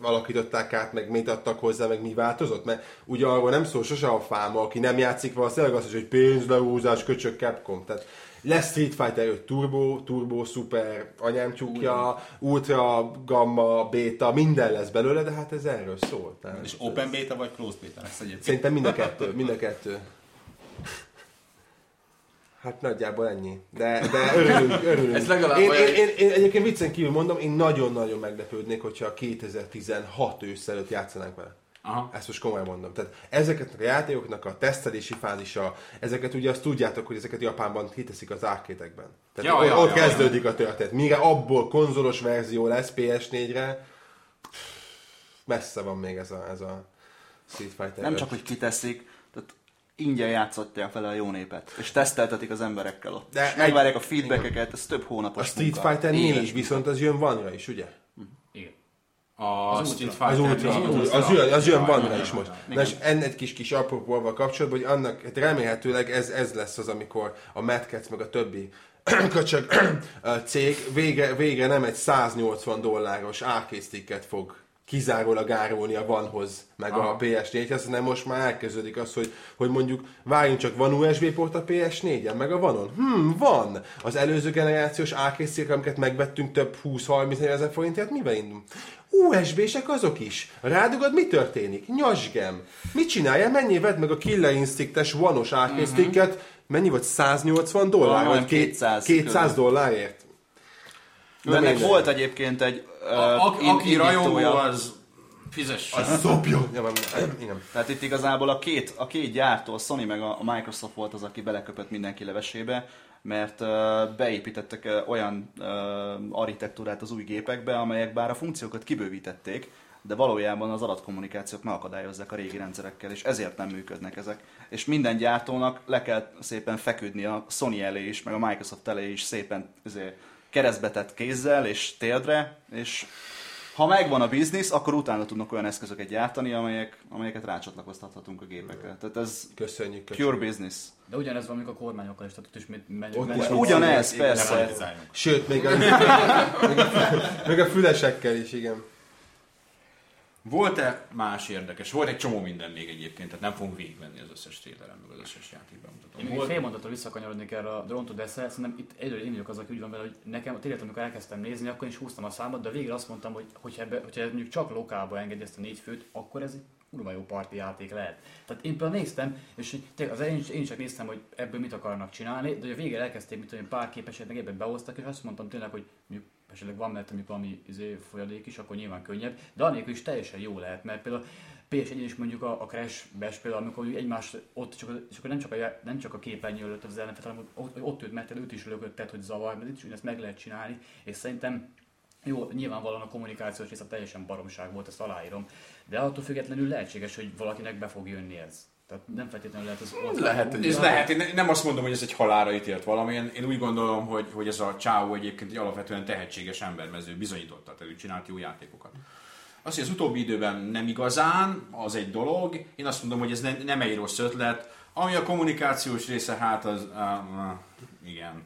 alakították át, meg mit adtak hozzá, meg mi változott? Mert ugye arról nem szól sose a fáma, aki nem játszik valószínűleg azt, hogy pénzlehúzás, köcsök Capcom. Tehát lesz Street Fighter 5 Turbo, Turbo, Super, anyám csukja, Ultra, Gamma, Beta, minden lesz belőle, de hát ez erről szól. Tehát És Open Beta vagy Closed Beta lesz egyébként? Szerintem mind a kettő, mind a kettő. Hát nagyjából ennyi. De, de örülünk, örülünk. Ez legalább én, olyan- én, én, én, egyébként viccen kívül mondom, én nagyon-nagyon meglepődnék, hogyha a 2016 ősz előtt játszanánk vele. Aha. Ezt most komolyan mondom. Tehát ezeket a játékoknak a tesztelési fázisa, ezeket ugye azt tudjátok, hogy ezeket Japánban kiteszik az árkétekben. Tehát Ja, ott, ja, ott ja, kezdődik a történet. Mire abból konzolos verzió lesz PS4-re, messze van még ez a, ez a Street Fighter Nem 5. csak, hogy kiteszik, tehát ingyen játszotják vele a jó népet, és teszteltetik az emberekkel ott. De és megvárják a feedbackeket, ez több A hónapos Street munka. Fighter Éves 4 viszont az jön vanra is, ugye? A Az Street Ultra. Az Fighter Ultra, az, az, jön, az jön vanra ja, is most. Na és ennek kis, kis apropóval kapcsolatban, hogy annak hát remélhetőleg ez, ez lesz az, amikor a Mad Cats meg a többi köcsög cég végre, végre nem egy 180 dolláros arcade fog kizárólag árulni a vanhoz, meg Aha. a PS4-hez, hanem most már elkezdődik az, hogy, hogy mondjuk várjunk csak, van USB port a PS4-en, meg a vanon? Hmm, van! Az előző generációs stick, amiket megvettünk több 20-30 ezer forintért, mivel indul? USB-sek azok is. Rádugod, mi történik? Nyasgem. Mit csinálja? Mennyi vedd meg a Killer Instinctes vanos arcade sticket? Mennyi volt? 180 dollár? Vagy két- 200 200 körül. dollárért? Ő ennek volt egyébként egy A, uh, a, aki rajongó, az fizess. Szopjon! Ja, van- igen. Tehát itt igazából a két, a két gyártó, a Sony meg a a Microsoft volt az, aki beleköpött mindenki levesébe, mert uh, beépítettek uh, olyan uh, architektúrát az új gépekbe, amelyek bár a funkciókat kibővítették, de valójában az adatkommunikációt megakadályozzák a régi rendszerekkel, és ezért nem működnek ezek. És minden gyártónak le kell szépen feküdni a Sony elé is, meg a Microsoft elé is szépen ezért keresztbetett kézzel és térdre, és ha megvan a biznisz, akkor utána tudnak olyan eszközöket gyártani, amelyek, amelyeket rácsatlakoztathatunk a gépekre. Tehát ez Köszönjük. köszönjük. pure business. De ugyanez van, amikor a kormányokkal is, tehát ott is mit megy, Ott is Ugyanez, persze. Sőt, még a, még, a, még a fülesekkel is, igen. Volt-e más érdekes? Volt egy csomó minden még egyébként, tehát nem fogunk végigvenni az összes trailerem, meg az összes játékban Én mutatom. még Volt, fél mondattal visszakanyarodnék erre a Drone to death szerintem itt egyről én vagyok az, aki úgy van vele, hogy nekem a tényleg, amikor elkezdtem nézni, akkor is húztam a számot, de végre azt mondtam, hogy hogyha, ebbe, hogyha mondjuk csak lokálba engedi ezt a négy főt, akkor ez egy kurva jó parti játék lehet. Tehát én például néztem, és az elején én csak néztem, hogy ebből mit akarnak csinálni, de a végére elkezdték, mit tudom, pár képességet meg ebben behoztak, és azt mondtam tényleg, hogy mondjuk esetleg van mert mondjuk valami izé, folyadék is, akkor nyilván könnyebb, de annélkül is teljesen jó lehet, mert például PS1 is mondjuk a, a Crash Bash például, amikor egymás ott csak, a- csak nem csak a, nem csak a képernyő előtt az ellenfet, hanem ott, ott őt mert őt is lökötted, hogy zavar, mert itt is ezt meg lehet csinálni, és szerintem jó, nyilvánvalóan a kommunikációs része teljesen baromság volt, ezt aláírom, de attól függetlenül lehetséges, hogy valakinek be fog jönni ez. Tehát nem feltétlenül lehet az ott. Lehet, ez lehet, én ne- nem azt mondom, hogy ez egy halára ítélt valami, én, én úgy gondolom, hogy, hogy ez a Chao egyébként egy alapvetően tehetséges embermező, bizonyította, tehát ő csinált jó játékokat. Az, hogy az utóbbi időben nem igazán, az egy dolog. Én azt mondom, hogy ez ne, nem egy rossz ötlet. Ami a kommunikációs része, hát az, uh, igen.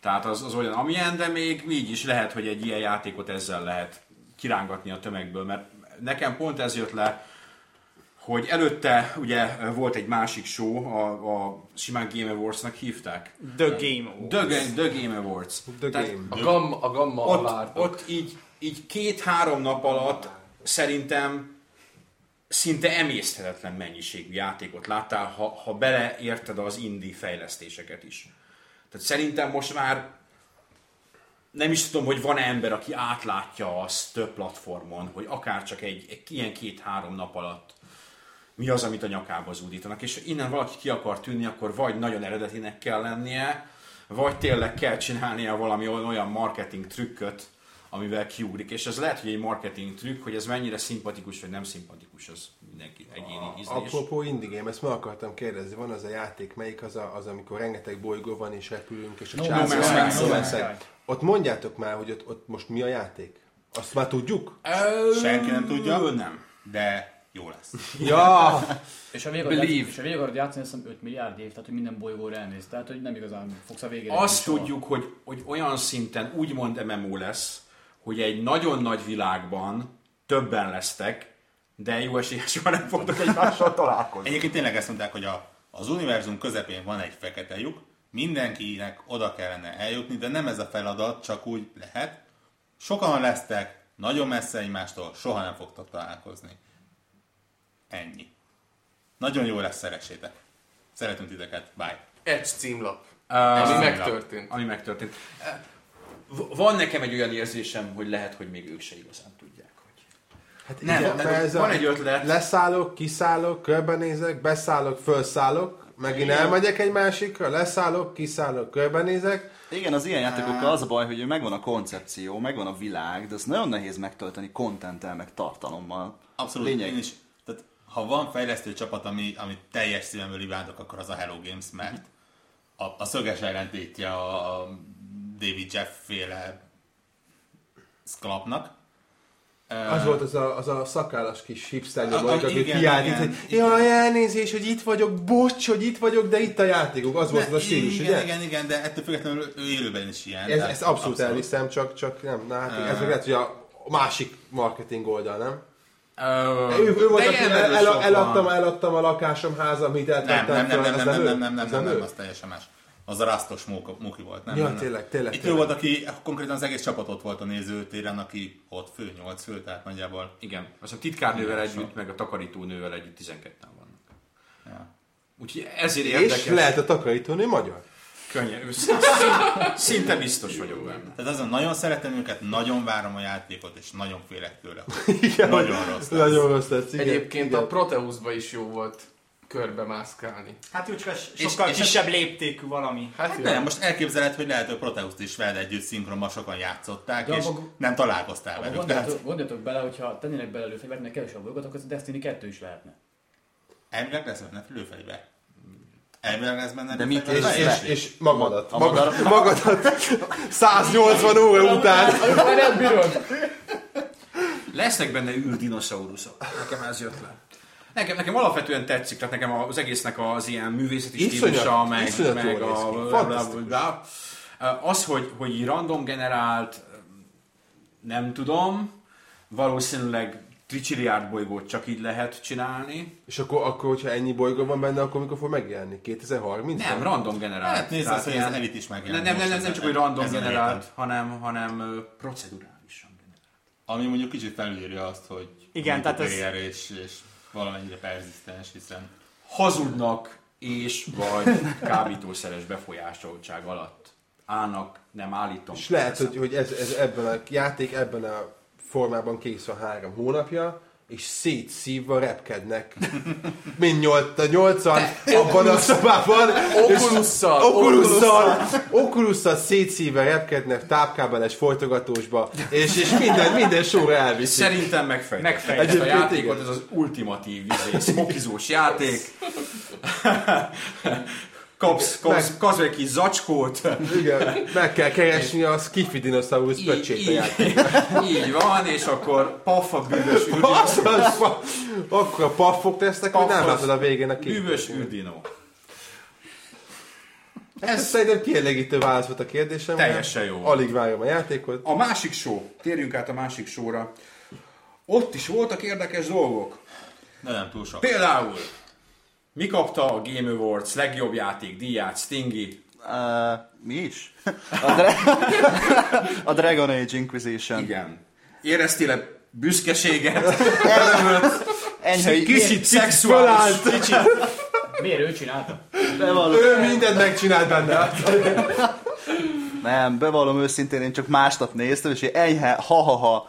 Tehát az, az olyan, amilyen, de még így is lehet, hogy egy ilyen játékot ezzel lehet kirángatni a tömegből, mert nekem pont ez jött le, hogy előtte ugye volt egy másik show, a, a simán Game Awards-nak hívták. The Game Awards. The, Game- The Game Awards. The Tehát Game. A gamma, a gamma ott, ott így, így két-három nap alatt szerintem szinte emészthetetlen mennyiségű játékot láttál, ha, ha beleérted az indie fejlesztéseket is. Tehát szerintem most már nem is tudom, hogy van ember, aki átlátja azt több platformon, hogy akár csak egy, egy ilyen két-három nap alatt mi az, amit a nyakába zúdítanak. És ha innen valaki ki akar tűnni, akkor vagy nagyon eredetinek kell lennie, vagy tényleg kell csinálnia valami olyan marketing trükköt, amivel kiugrik. És ez lehet, hogy egy marketing trükk, hogy ez mennyire szimpatikus, vagy nem szimpatikus, az mindenki egyéni ízlés. Apropó indie game, ezt meg akartam kérdezni, van az a játék, melyik az, a, az amikor rengeteg bolygó van és repülünk, és a No. Sky. Ott mondjátok már, hogy ott, ott most mi a játék? Azt már tudjuk? Senki nem tudja. Nem. De jó lesz. Ja! És a végig Believe. és a végig akarod játszani, azt hiszem 5 milliárd év, tehát hogy minden bolygóra elmész. Tehát, hogy nem igazán fogsz a végére. Azt soha. tudjuk, hogy, hogy olyan szinten úgymond MMO lesz, hogy egy nagyon nagy világban többen lesztek, de jó eséllyel soha nem fogtok egymással találkozni. Egyébként tényleg ezt mondták, hogy a, az univerzum közepén van egy fekete lyuk, mindenkinek oda kellene eljutni, de nem ez a feladat, csak úgy lehet. Sokan lesztek, nagyon messze egymástól, soha nem fogtok találkozni. Ennyi. Nagyon jó lesz, szeressétek. Szeretünk titeket. Bye. Egy címlap. Uh, Ami megtörtént. Ami megtörtént. Van nekem egy olyan érzésem, hogy lehet, hogy még ők se igazán tudják, hogy... Hát Nem, igen, mert ez van a- egy ötlet. Leszállok, kiszállok, körbenézek, beszállok, felszállok, megint elmegyek egy másikra, leszállok, kiszállok, körbenézek. Igen, az ilyen játékokkal az a baj, hogy megvan a koncepció, megvan a világ, de ezt nagyon nehéz megtölteni kontenttel, meg tartalommal. Abszolút, Lényeg. én is. Ha van fejlesztő csapat, ami, ami teljes szívemből imádok, akkor az a Hello Games, mert a, a szöges ellentétje a, a David Jeff féle Sklapnak. Az volt az a, az a szakállas kis hipster a- aki kiállt, hogy jaj, elnézés, hogy itt vagyok, bocs, hogy itt vagyok, de itt a játékok. Az volt az a stílus, igen, ugye? igen, igen, de ettől függetlenül ő élőben is ilyen. Ez, ezt abszolút elviszem, csak, csak nem, na hát ez meg lehet, hogy a másik marketing oldal, nem? Uh, Ő, ő volt, de aki ilyen el, el, sok eladtam, eladtam a lakásom, házam, mit Nem, nem, nem, nem, nem, az nem, nem, nem, nem, Az nem, nem, az teljesen más. Az a rasztos muki volt, nem? Ja, nem, nem. tényleg, tényleg, Itt ő volt, aki konkrétan az egész csapat ott volt a nézőtéren, aki 6 fő, 8 fő, tehát nagyjából. Igen, azt hiszem titkárnővel együtt, meg a takarítónővel együtt 12-en vannak. Ja. Úgyhogy ezért És érdekes. lehet a takarítónő magyar? Könnyen. Szinte, szinte biztos vagyok benne. Tehát azon nagyon szeretem őket, nagyon várom a játékot, és nagyon félek tőle. Nagyon rossz lesz. Nagyon rossz lesz, igen. Egyébként igen. a Proteusba is jó volt körbe mászkálni. Hát úgy csak sokkal és- kisebb léptékű valami. Hát, Hát nem, most elképzelhet, hogy lehet, hogy Proteuszt is veled együtt szinkronban sokan játszották, Ja, és abba- nem találkoztál velük. Tehát Gondoljatok, gondoljatok bele, hogyha tennének bele lőfegyvert, meg kevesebb bolygót, akkor ez a Destiny 2 is lehetne. elvileg lesz benne lőfegyver. Elvileg lesz benne De mit. És, és, és magadat. A Mag, madar- magadat 180 óra után. Már nem bírod! Lesznek benne űrdinoszauruszok. Nekem ez jött le. Nekem, nekem alapvetően tetszik, tehát nekem az egésznek az ilyen művészeti stílusa, meg, meg a... Az, hogy, hogy random generált, nem tudom. Valószínűleg tricsiliárd bolygót csak így lehet csinálni. És akkor, akkor, hogyha ennyi bolygó van benne, akkor mikor fog megjelenni? 2030 Nem, random generált. Hát nézd azt, hogy ilyen- az Elit is nem, megjelent. nem, nem, nem, nem csak, hogy random generált, hanem, hanem procedurálisan generált. Ami mondjuk kicsit felülírja azt, hogy Igen, tehát ez- és, és valamennyire perzisztens, hiszen hazudnak és vagy kábítószeres befolyásoltság alatt állnak, nem állítom. És lehet, hogy, hogy ez, ez ebben a játék, ebben a formában kész van három hónapja, és szétszívva repkednek. Mind nyolc, nyolcan abban a szobában. és Oculusszal, Okulusszal, okulusszal szétszívva repkednek tápkábeles folytogatósba, és, és minden, minden sorra elviszik. Szerintem megfejtett. Megfejtett. Ezt a Egyébként játékot, igen. ez az ultimatív izé, smokizós játék. Kapsz, kapsz, kapsz egy kis zacskót. Igen, meg kell keresni a Skiffy dinoszaurusz Így, pöcsét a így, játék. így van, és akkor paff a bűvös ürdinó. Akkor a paffok lesznek, hogy nem látod a végén a képet. Bűvös ürdinó. Ez szerintem kielégítő válasz volt a kérdésemre. Teljesen jó. Alig várom a játékot. A másik show, térjünk át a másik showra. Ott is voltak érdekes dolgok. de nem túl sok. Például, mi kapta a Game Awards legjobb játék díját, Stingy? Uh, mi is? A, Dra- a Dragon Age Inquisition. Igen. Éreztél-e büszkeséget? Enyhe, Kicsit szexuális. Kicsit. Miért ő csinálta? bevallom, Ő mindent megcsinált benne. nem, bevallom őszintén, én csak másnap néztem, és enyhe ha-ha-ha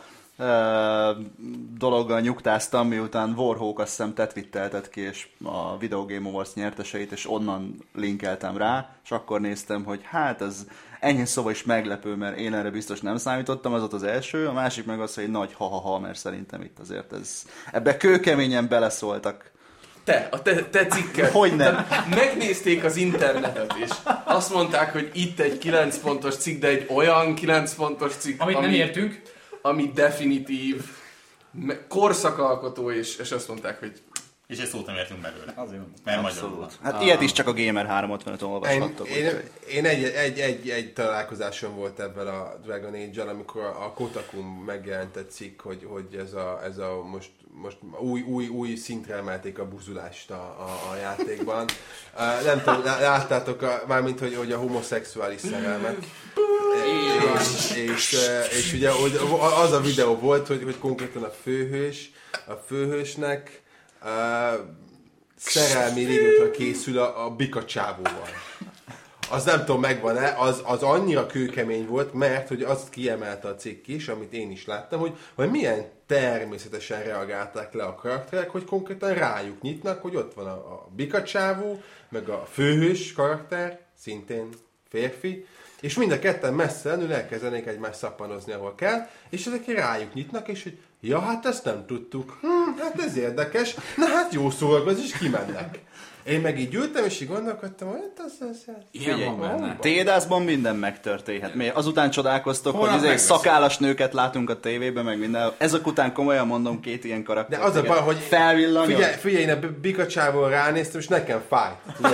dologgal nyugtáztam, miután Warhawk azt hiszem te twittelted ki, és a Video Game Awards nyerteseit, és onnan linkeltem rá, és akkor néztem, hogy hát ez enyhén szóval is meglepő, mert én erre biztos nem számítottam, az ott az első, a másik meg az, hogy egy nagy ha-ha-ha, mert szerintem itt azért ez, ebbe kőkeményen beleszóltak. Te, a te, te cikked. Hogy nem? Megnézték az internetet, és azt mondták, hogy itt egy 9 pontos cikk, de egy olyan 9 pontos cikk, Amit ami, nem értünk. Ami definitív. korszakalkotó, és, és azt mondták, hogy És egy szót nem értünk belőle. Azért Mert magyarul. Hát ilyet is csak a Gamer 365-on Én, olvashattok. én, én egy, egy, egy, egy találkozásom volt ebben a Dragon age amikor a Kotaku megjelent egy cikk, hogy, hogy ez a, ez a most, most új, új, új szintre emelték a buzulást a, a, a játékban. Uh, nem tudom, lá- láttátok, a, mármint, hogy, hogy a homoszexuális szerelmek. És, és, és ugye hogy az a videó volt, hogy, hogy konkrétan a főhős, a főhősnek uh, szerelmi régóta készül a, a bika csávóval. Az nem tudom, megvan-e, az, az annyira kőkemény volt, mert hogy azt kiemelte a cikk is, amit én is láttam, hogy, hogy milyen természetesen reagálták le a karakterek, hogy konkrétan rájuk nyitnak, hogy ott van a, a bika csávó, meg a főhős karakter, szintén férfi, és mind a ketten messze elől elkezdenék egymást szappanozni, ahol kell, és ezek rájuk nyitnak, és hogy ja, hát ezt nem tudtuk. Hm, hát ez érdekes. Na hát jó szórakozás, és kimennek. Én meg így ültem, és így gondolkodtam, hogy hát az, az, az. Ilyen van benne. Tédászban minden megtörténhet. Mi azután csodálkoztok, Holnap hogy izé szakállas nőket látunk a tévében, meg minden. Ezek után komolyan mondom, két ilyen karakter. De az a baj, hogy felvillanja. Figyelj, figyelj, én a bikacsával ránéztem, és nekem? Van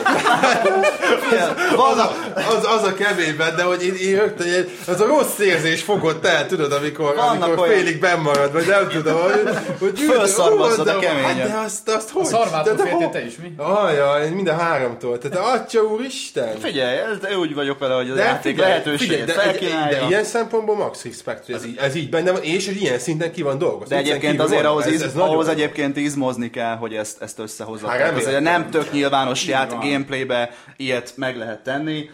Az a, az, az a kemény benne, hogy én, én rögtön, az a rossz érzés fogott el, tudod, amikor, Vannak amikor olyan- félig bennmarad, vagy nem tudom, hogy, hogy Fölszarvazzad ú, a de- keményen. Hát de azt, azt hogy? A szarvától De- de féltél te is, mi? Ajaj, mind a háromtól. Tehát atya úristen! Figyelj, ez, úgy vagyok vele, hogy a De játék figyelj, lehetőséget figyelj, de, ilyen szempontból max respect, hogy ez, így, ez így benne van, és hogy ilyen szinten ki van dolgozva. De egyébként azért van. ahhoz, Ez- ez ahhoz egyébként izmozni kell, hogy ezt, ezt összehozza. Hát azért nem tök nyilvános ját, gameplaybe ilyet meg lehet tenni.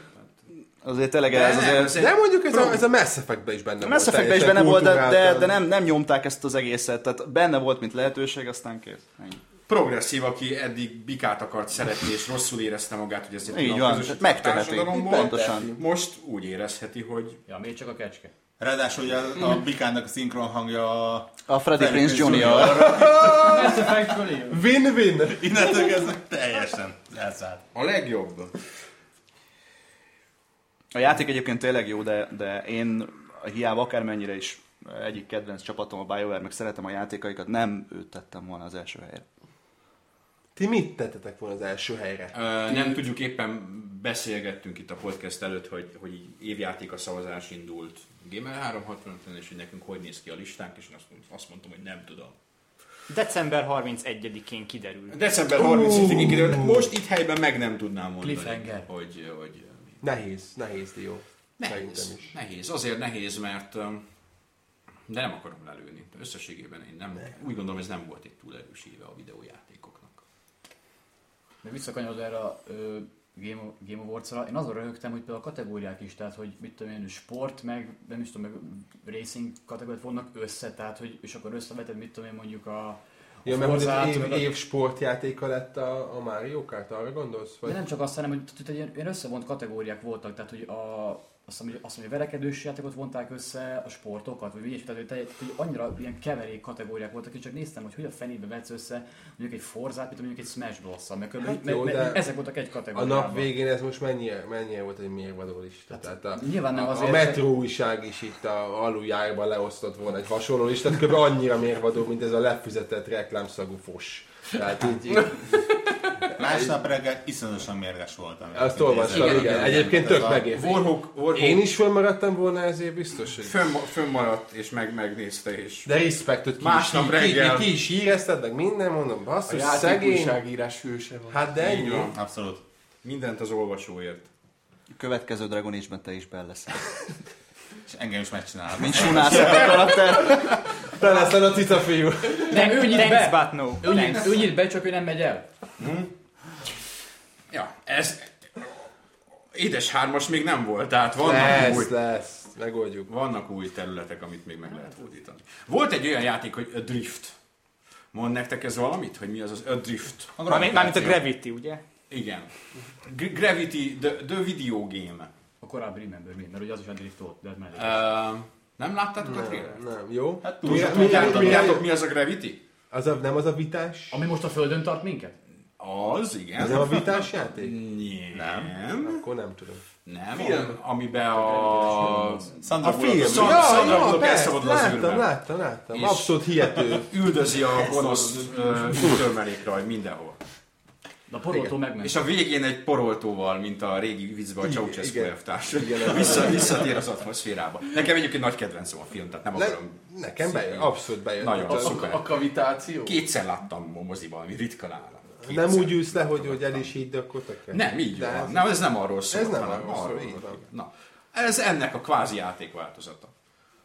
Azért tényleg ez nem, azért... ez De mondjuk ez a, ez a Mass Effect-ben is benne A volt. Mass is benne volt, de, de, de nem, nem nyomták ezt az egészet. Tehát benne volt, mint lehetőség, aztán kész. Ennyi. Progresszív, aki eddig bikát akart szeretni, és rosszul érezte magát, hogy ezért Így van, megteheti. Pontosan. Most úgy érezheti, hogy Ja, még csak a kecske. Ráadásul ugye a, a Bikának a szinkron hangja a... A Prinze Prinze Jr. Win-win! Innentől kezdve teljesen elszállt. a legjobb. A játék egyébként tényleg jó, de, de én hiába akármennyire is egyik kedvenc csapatom a BioWare, meg szeretem a játékaikat, nem őt tettem volna az első helyre. Ti mit tettetek volna az első helyre? Ö, nem tudjuk, éppen beszélgettünk itt a podcast előtt, hogy, hogy évjáték a szavazás indult Gamer 365 és hogy nekünk hogy néz ki a listánk, és én azt, azt mondtam, hogy nem tudom. December 31-én kiderül. December 30-ig kiderült, most itt helyben meg nem tudnám mondani, hogy, hogy Nehéz, nehéz dió. Nehéz, is. nehéz, azért nehéz, mert de nem akarom lelőni. Összességében én nem, úgy gondolom, ez nem volt egy túl erős éve a videójátékoknak. De visszakanyarodva erre a ö, Game, Game Awards-ra, én azon röhögtem, hogy például a kategóriák is, tehát hogy mit tudom én, sport, meg nem is tudom, meg racing kategóriák vannak össze, tehát hogy, és akkor összeveted, mit tudom én mondjuk a, a Ja, mert az év, év sportjátéka lett a, a Mario Kart, arra gondolsz? De Vagy? nem csak azt, hanem hogy tehát, ilyen, ilyen összevont kategóriák voltak, tehát hogy a, azt hiszem, hogy, azt hiszem, hogy a verekedős játékot vonták össze, a sportokat, vagy ilyesmi, tehát hogy, te- hogy annyira ilyen keverék kategóriák voltak, és csak néztem, hogy hogy a fenébe vetsz össze mondjuk egy Forzát, mint mondjuk egy Smash Bros-szal, mert, Hát hát jó, de mert ezek voltak egy A kategóriában. nap végén ez most mennyire, mennyire volt egy mérvadó lista? Tehát a, Nyilván nem a, azért, a Metro újság is itt a aluljárban leosztott volna egy hasonló listát, kb. annyira mérvadó, mint ez a lefizetett reklámszagú fos. Tehát így, Másnap reggel iszonyatosan mérges voltam. azt olvastam, igen, igen. Egyébként tök megért. Warhawk, Warhawk Én is fölmaradtam volna ezért biztos, hogy... fönn, fönnmaradt, és meg, megnézte, és De respektot ki, Másnap is, reggel. ki, ki is hírezted, meg minden, mondom, A basszus, játék szegény. újságírás hőse van. Hát de ennyi. Abszolút. mindent az olvasóért. A következő Dragon Age-ben te is bele leszel. És engem is megcsinálom. Mint sunászok a karakter. Te leszel a cica fiú. Nem, ő nyit be! Ő nyit, be, csak ő nem megy el. Ja, ez... Édes hármas még nem volt, tehát vannak új, Lesz, lesz. Megoldjuk. vannak új területek, amit még meg lehet hódítani. Volt egy olyan játék, hogy A Drift. Mond nektek ez valamit, hogy mi az az A Drift? Mármint mármint a Gravity, ugye? Igen. G- Gravity, the, the video game. A korábbi Remember Me, mert ugye az is a drift volt, de ez mellé. Uh, nem láttátok a trailert? Nem, jó. Hát tudjátok, mi az a Gravity? Az a, nem az a vitás? Ami most a földön tart minket? Az, igen. Ez nem a vitás játék? Nem. Akkor nem tudom. Nem, Film. amiben a... Sandra A film. az- Szan- Ja, Sandra ja, Bullock persze, elszabadul az űrben. láttam, láttam, láttam. És- Abszolút hihető. üldözi a gonosz törmelékraj mindenhol. De a poroltó megment. És a végén egy poroltóval, mint a régi viccben a Ceausescu elvtárs. Vissza, visszatér az atmoszférába. Nekem egyébként nagy kedvencem a film, tehát nem Ne, akarom. nekem bejön, abszolút bejön. Nagyon Tehát szuper. A kavitáció? Kétszer láttam a moziban, ami ritka nálam. Nem úgy ülsz le, hogy, hogy el is hidd, akkor tökéletes. Nem, így De van. ez- Nem, ez nem arról szól. Ez nem hanem arról szól, van. Na, ez ennek a kvázi játék változata.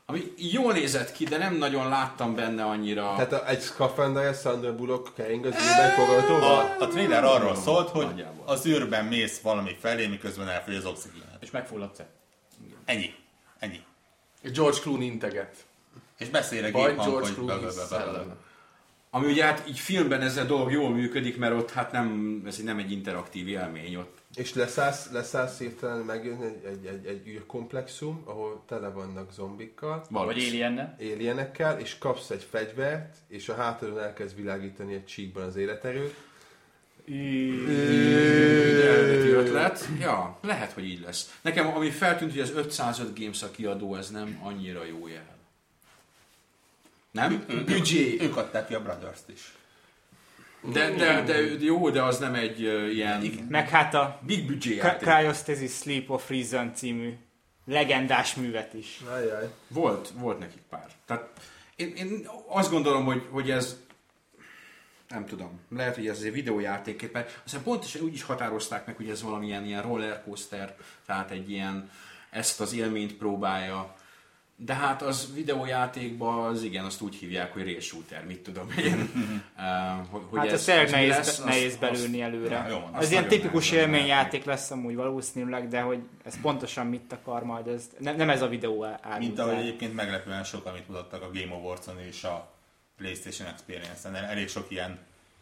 Ami jól nézett ki, de nem nagyon láttam benne annyira. Tehát a, egy szkafanderes Sandra Bullock kering az űrben fogadóval? A, a trailer arról szólt, hogy Nagyjából. az űrben mész valami felé, miközben elfogy az oxigénet. És megfulladsz-e? Ennyi. Ennyi. George Clooney integet. És beszél a Vagy George Clooney. Ami ugye hát így filmben ez a dolog jól működik, mert ott hát nem, ez nem egy interaktív élmény, ott És leszállsz, leszállsz hirtelen megjön egy, egy, egy, egy űrkomplexum, ahol tele vannak zombikkal, Vagy valós. alienne? alienekkel, és kapsz egy fegyvert, és a hátadon elkezd világítani egy csíkban az életerőt. De eredeti ötlet. Ja, lehet, hogy így lesz. Nekem ami feltűnt, hogy az 505 Games a kiadó, ez nem annyira jó jel. Nem? Büdzsé. Ők adták ki a Brothers-t is. De, de, de, jó, de az nem egy uh, ilyen Meg hát a big budget játék. Cryostasis Sleep of Reason című legendás művet is. Ajaj. Volt, volt nekik pár. Tehát én, én azt gondolom, hogy, hogy ez nem tudom, lehet, hogy ez egy videójáték, mert aztán pontosan úgy is határozták meg, hogy ez valamilyen ilyen rollercoaster, tehát egy ilyen, ezt az élményt próbálja. De hát az videójátékban az igen, azt úgy hívják, hogy rail shooter, mit tudom én. uh, hogy, hogy Hát ez, ez tényleg nehéz, lesz, azt- nehéz azt- belülni előre. Ja, jó azt ez ilyen tipikus élményjáték lesz amúgy valószínűleg, de hogy ez pontosan mit akar majd, ez nem, nem ez a videó árul. Mint ahogy egyébként meglepően sok, amit mutattak a Game Awards-on és a PlayStation Experience-en. Elég sok ilyen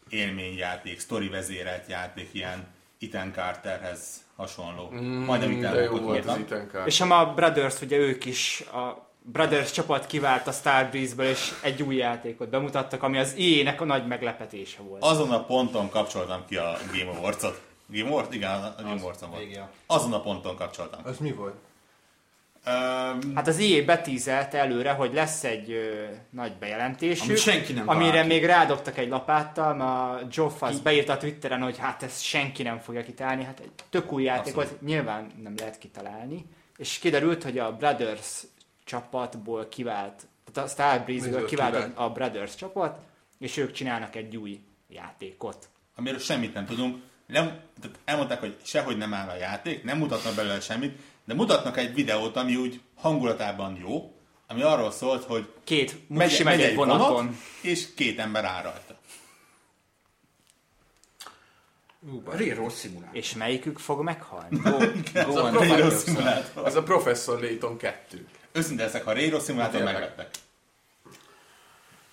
élményjáték, sztori vezérelt játék, ilyen Ethan Carterhez hasonló. Mm, Majdnem Ethan de jó Hawke-ot volt az mondtam. Ethan Carter. És a Brothers, ugye ők is, a Brothers csapat kivált a Starbreeze-ből, és egy új játékot bemutattak, ami az EA-nek a nagy meglepetése volt. Azon a ponton kapcsoltam ki a Game Awards-ot. Game Awards? Igen, a Game Awards-on volt. Azon a ponton kapcsoltam. Az mi volt? Öm, Hát az EA betízelte előre, hogy lesz egy ö, nagy bejelentésük, Amit senki nem amire még rádobtak egy lapáttal, mert a Joe Fass beírta a Twitteren, hogy hát ezt senki nem fogja kitalálni, hát egy tök új játékot nyilván nem lehet kitalálni, és kiderült, hogy a Brothers csapatból kivált, tehát a Starbreeze-ből kivált kivált? a Brothers csapat, és ők csinálnak egy új játékot. amiről semmit nem tudunk. Nem, tehát elmondták, hogy sehogy nem áll a játék, nem mutatnak belőle semmit, de mutatnak egy videót, ami úgy hangulatában jó, ami arról szólt, hogy Két musi megy egy vonaton. és két ember áll rajta. Railroad Simulator. És melyikük fog meghalni? Go a on, Railroad Railroad Simulator. Az a Professor Layton 2. Őszinte leszek, ha Railroad Simulator megleptek.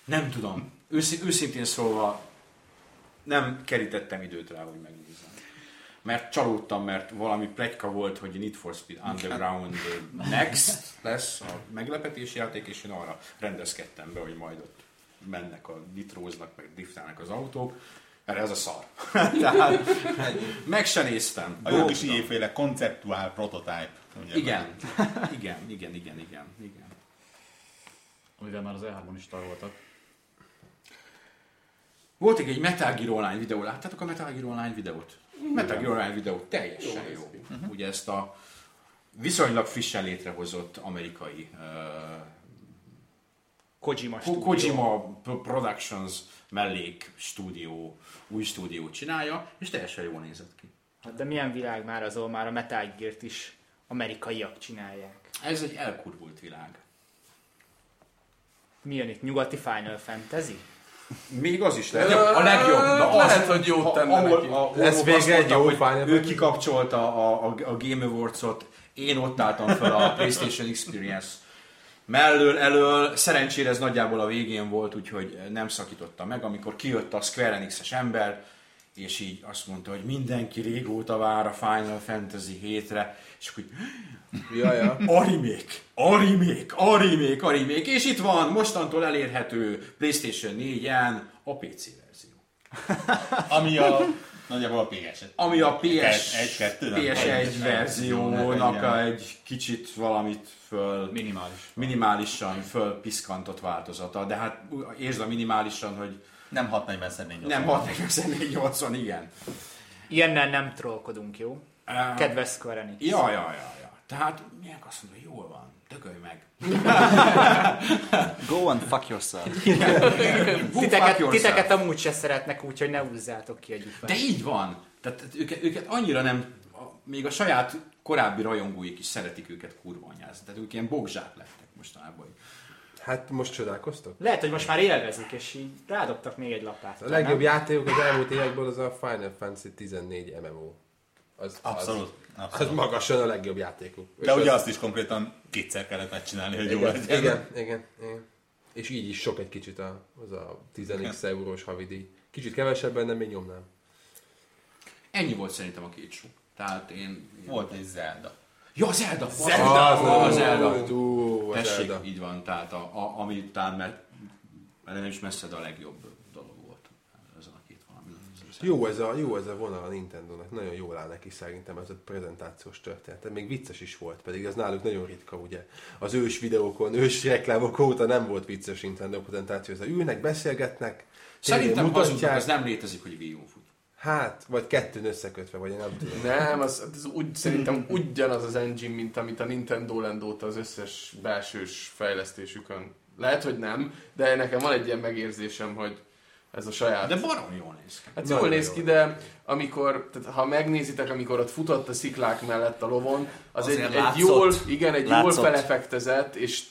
Nem tudom. Őszi, őszintén szólva nem kerítettem időt rá, hogy megnézzem. Mert csalódtam, mert valami pletyka volt, hogy Need for Speed Underground Next lesz a meglepetés játék, és én arra rendezkedtem be, hogy majd ott mennek, a nitróznak, meg driftálnak az autók. Erre ez a szar. Tehát meg se néztem. A jó kis konceptuál prototype. Ugye, Igen, igen, igen, igen, igen, igen. Amivel már az E3-on is taroltak. Volt egy Metal Gear Online videó, láttátok a Metal Gear Online videót? Metal Gear Online videó teljesen jó. jó. Ugye ezt a viszonylag frissen létrehozott amerikai uh, Kojima Ko-. Kojima Pro- Productions mellék stúdió, új stúdió csinálja, és teljesen jól nézett ki. Hát De milyen világ már az, ahol már a Metal Gear-t is amerikaiak csinálják. Ez egy elkurvult világ. Mi jön itt? Nyugati Final Fantasy? Még az is lehet. A legjobb. Na, az, Lehet, hogy jót tenne ahol- neki. ahol Ez végre egy jó hogy Final Ő kikapcsolta a, a, a Game Awards-ot, én ott álltam fel a PlayStation Experience mellől, elől. Szerencsére ez nagyjából a végén volt, úgyhogy nem szakította meg, amikor kijött a Square Enix-es ember, és így azt mondta, hogy mindenki régóta vár a Final Fantasy 7-re, és akkor így, Ja, ja. a remake, a remake, a remake, a remake, és itt van, mostantól elérhető PlayStation 4-en a PC verzió. Ami a Nagyjából a PS. Ami a PS, Egy, kettő, nem? PS1 Egy- verziónak egy kicsit valamit föl, Minimális. minimálisan fölpiszkantott változata, de hát értsd a minimálisan, hogy Nem 640 szernény. nem 640 igen. Ilyennel nem trollkodunk, jó? Uh, Kedves Square Enix. Ja, ja, ja, ja. Tehát milyen azt mondja, jól van, tökölj meg. Go and fuck yourself. Fuck Titeket, yourself. titeket amúgy se szeretnek, úgyhogy ne húzzátok ki a De így van. Tehát őket, őket annyira nem, még a saját korábbi rajongóik is szeretik őket kurvanyázni. Tehát ők ilyen bogzsák lettek mostanában. Hát most csodálkoztok? Lehet, hogy most már élvezik, és így rádobtak még egy lapát. A legjobb játékok az elmúlt évekből az a Final Fantasy 14 MMO. Az, Abszolút. Az, az abszolút. magasan a legjobb játékunk. De És ugye az, azt is konkrétan kétszer kellett megcsinálni, hogy jó igen, legyen. igen, igen, igen. És így is sok egy kicsit a, az a 10x eurós havidíj. Kicsit kevesebben, nem még nyomnám. Ennyi volt szerintem a két show. Tehát én... Volt egy Zelda. Ja, Zelda! Zelda! Az, a Zelda! Ú, Tessék, Zelda. így van. Tehát a, a, ami talán mert, mert nem is messze, de a legjobb dolog volt. Ezen a két valami. Jó ez, a, jó ez a vonal a Nintendo-nak, nagyon jól áll neki szerintem ez a prezentációs történet. Még vicces is volt, pedig az náluk nagyon ritka, ugye. Az ős videókon, ős reklámok óta nem volt vicces Nintendo prezentáció, ez a ülnek, beszélgetnek, Szerintem hazudnak, az nem létezik, hogy Wii U fut. Hát, vagy kettőn összekötve, vagy én nem tudom. Nem, az, az úgy, szerintem ugyanaz az engine, mint amit a Nintendo Land óta az összes belsős fejlesztésükön. Lehet, hogy nem, de nekem van egy ilyen megérzésem, hogy ez a saját... De barom jól néz ki. Hát jól néz ki, de amikor, tehát ha megnézitek, amikor ott futott a sziklák mellett a lovon, az egy, Azért egy látszott. jól, igen, egy jól Látszott. felefektezett, és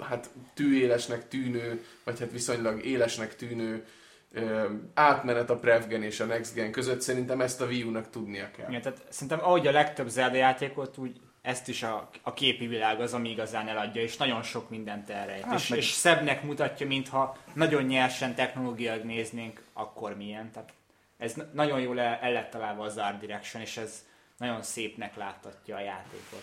hát tűélesnek tűnő, vagy hát viszonylag élesnek tűnő átmenet a Prevgen és a Next Gen között, szerintem ezt a Wii U-nak tudnia kell. Igen, tehát szerintem ahogy a legtöbb Zelda játékot, úgy ezt is a, a képi világ az, ami igazán eladja, és nagyon sok mindent elrejt. Hát és, meg- és szebbnek mutatja, mintha nagyon nyersen technológiailag néznénk, akkor milyen. Tehát ez na- nagyon jól el, el lett találva az Art Direction, és ez nagyon szépnek láttatja a játékot.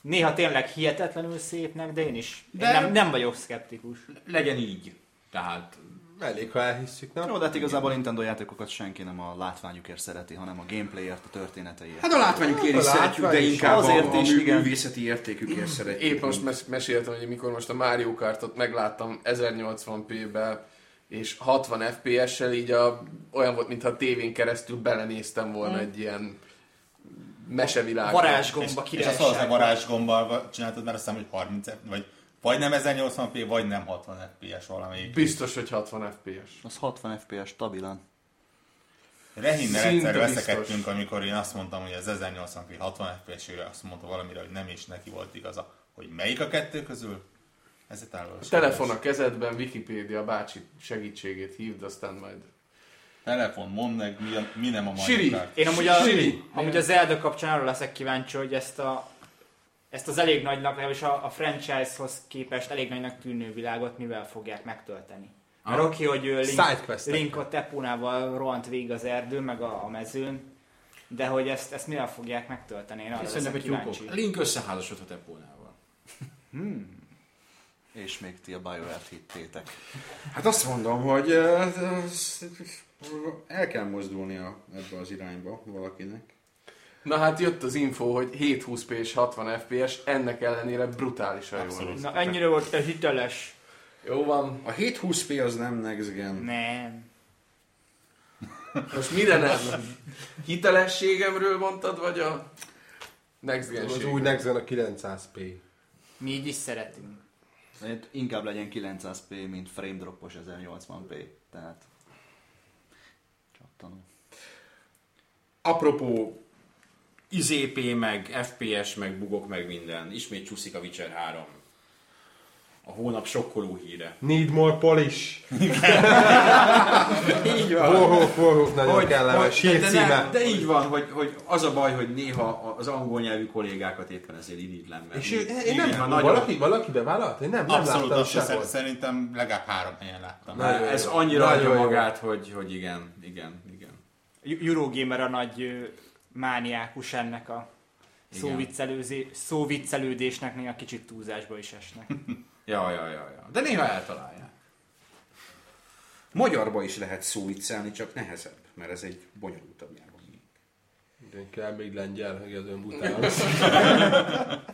Néha tényleg hihetetlenül szépnek, de én is De- én nem, nem vagyok szkeptikus. Legyen így. Tehát Elég, ha elhisszük, nem? Jó, de hát igazából Nintendo játékokat senki nem a látványukért szereti, hanem a gameplayért, a történeteiért. Hát a látványukért A is szeretjük, de inkább Azért a, a is, mű, igen. művészeti értékükért szeretjük. Épp most mes- meséltem, hogy mikor most a Mario Kartot megláttam 1080p-be, és 60 FPS-sel, így a, olyan volt, mintha a tévén keresztül belenéztem volna egy ilyen mesevilágba. Varázsgomba És azt valószínűleg királyság. varázsgombbal csináltad, mert azt hiszem, hogy 30 F- vagy vagy nem 1080p, vagy nem 60 FPS valamelyik. Biztos, hogy 60 FPS. Az 60 FPS stabilan. Rehinnel egyszer veszekedtünk, amikor én azt mondtam, hogy az 1080p 60 fps -ére azt mondta valamire, hogy nem, és neki volt igaza. Hogy melyik a kettő közül? Ez egy távol. A telefon a kezedben, Wikipédia bácsi segítségét hívd, aztán majd... Telefon, mondd meg, mi, a, mi nem a Mario Siri. Én amúgy a, Siri. amúgy a Zelda kapcsán arra leszek kíváncsi, hogy ezt a ezt az elég nagynak, legalábbis a, a franchise-hoz képest elég nagynak tűnő világot mivel fogják megtölteni. Mert Aha. oké, hogy ő Link. Link a tepónával rohant végig az erdő, meg a, a mezőn, de hogy ezt, ezt mivel fogják megtölteni, én arra Szerintem egy kíváncsi. Link összeházasodhat Epónával. És még ti a BioWare-t hittétek. Hát azt mondom, hogy el kell mozdulnia ebbe az irányba valakinek. Na hát jött az info, hogy 720p és 60 FPS, ennek ellenére brutálisan jól néz Na ennyire volt te hiteles. Jó van. A 720p az nem Next Gen. Nem. Most mire nem? Hitelességemről mondtad, vagy a Next gen Az új Next Gen a 900p. Mi így is szeretünk. Inkább legyen 900p, mint frame dropos 1080p. Tehát... Csak tanul. Apropó izép, meg FPS, meg bugok, meg minden. Ismét csúszik a Witcher 3. A hónap sokkoló híre. Need more polish. Így van. Forró, forró, nagyon kellemes. de, de, nem, de így van, hogy, hogy az a baj, hogy néha az angol nyelvű kollégákat éppen ezért irigylem. És ő, így- én nem tudom, nagyon- valaki, valaki bevállalt? Én nem, nem Abszolút, láttam sehol. szerintem legalább három helyen láttam. Na, Ez annyira adja magát, hogy, hogy igen, igen, igen. Eurogamer a nagy mániákus ennek a szóviccelődésnek néha kicsit túlzásba is esnek. Ja, ja, ja, ja. De néha eltalálják. Magyarba is lehet szóviccelni, csak nehezebb. mert ez egy bonyolultabb nyelv. De kell még lengyel, hogy az önbután.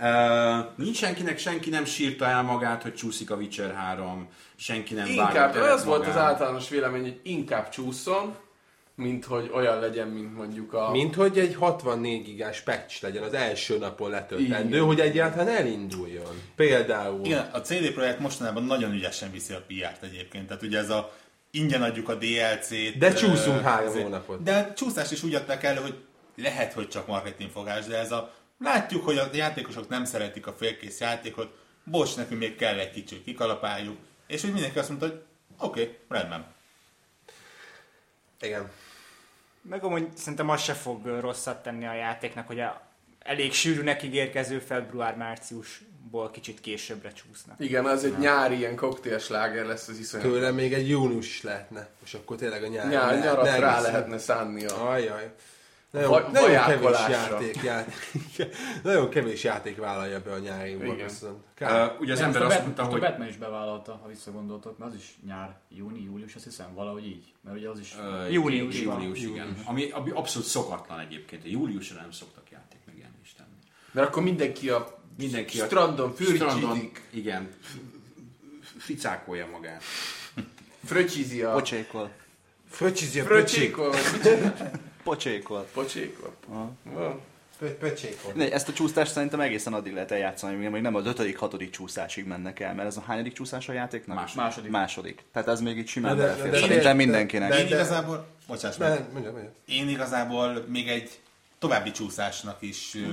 Uh, nincs senkinek, senki nem sírta el magát, hogy csúszik a Witcher 3, senki nem Inkább, vágott az volt az általános vélemény, hogy inkább csúszson, mint hogy olyan legyen, mint mondjuk a... Mint hogy egy 64 gigás patch legyen az első napon letöltendő, Igen. hogy egyáltalán elinduljon. Például. Igen, a CD Projekt mostanában nagyon ügyesen viszi a PR-t egyébként. Tehát ugye ez a ingyen adjuk a DLC-t. De csúszunk három hónapot. De csúszást is úgy adták elő, hogy lehet, hogy csak marketingfogás, de ez a látjuk, hogy a játékosok nem szeretik a félkész játékot, bocs, nekünk még kell egy kicsit kikalapáljuk, és úgy mindenki azt mondta, hogy oké, okay, rendben. Igen. Meg amúgy szerintem az se fog rosszat tenni a játéknak, hogy a elég sűrűnek ígérkező február-márciusból kicsit későbbre csúsznak. Igen, az egy nyári ilyen koktélsláger lesz az iszonyat. Tőlem még egy június is lehetne, és akkor tényleg a nyár. Nyár, ne- nyarat ne rá lehetne szánni a... Ajaj. Nagyon, Vaj- nagyon kevés játék, játék, nagyon kevés játék vállalja be a nyári. Warcraft-on. Uh, ugye az ember azt a, Bat- mondta, hogy... a Batman is bevállalta, ha visszagondoltok, mert az is nyár, júni, július, azt hiszem, valahogy így. Mert ugye az is... Ö, Július július, július, igen. Ami, ami abszolút szokatlan egyébként. A júliusra nem szoktak játék megjelenést tenni. Mert akkor mindenki a Mindenki a strandon strandon, fürcsizik, igen, ficákolja magát. fröcsizi a... Pocsékol. Fröcsizi a pöcsék. Fröcsikol. Pocsékol. Pocsékol. Aha. Van. Pö- Pöcsékol. Ne, Ezt a csúsztást szerintem egészen addig lehet eljátszani, még nem az ötödik, hatodik csúszásig mennek el, mert ez a hányadik csúszás a játéknak? Második. Második. Második. Tehát ez még így simán De- de- belefér. de- Szerintem de- mindenkinek. de- Én igazából, bocsáss meg, Ne, mondjam, mondjam. én igazából még egy további csúszásnak is, ö,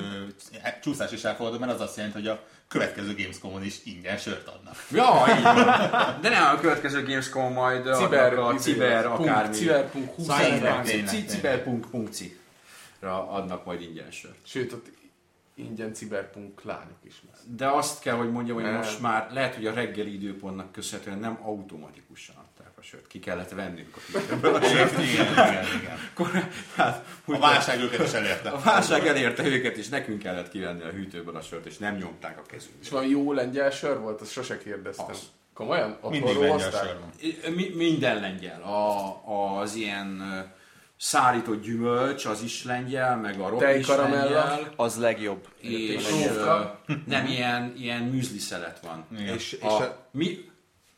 csúszás is elfogadom, mert az azt jelenti, hogy a következő Gamescom-on is ingyen sört adnak. Ja, így van. De nem a következő Gamescom majd Ciber, a ciber, akármi. Ciber, szerven. tényleg, ci- tényleg. ciber.ci-ra adnak majd ingyen sört. Sőt, ott ingyen ciberpunk lányok is lesz. De azt kell, hogy mondjam, hogy most már lehet, hogy a reggeli időpontnak köszönhetően nem automatikusan sört. Ki kellett vennünk a hűtőből a sört. igen, igen, igen. Akkor, hát, A válság őket is elérte. a válság elérte őket, és nekünk kellett kivenni a hűtőből a sört, és nem nyomták a kezünkbe. És valami jó lengyel sör volt, azt sose kérdeztem. Az. Komolyan? Otthon Mindig lengyel sör van. Mi, minden lengyel. A, az ilyen szárított gyümölcs, az is lengyel, meg a rom is lengyel. Az legjobb. És Sófra. ö, nem ilyen, ilyen műzli szelet van. Igen. És, és A, a, mi,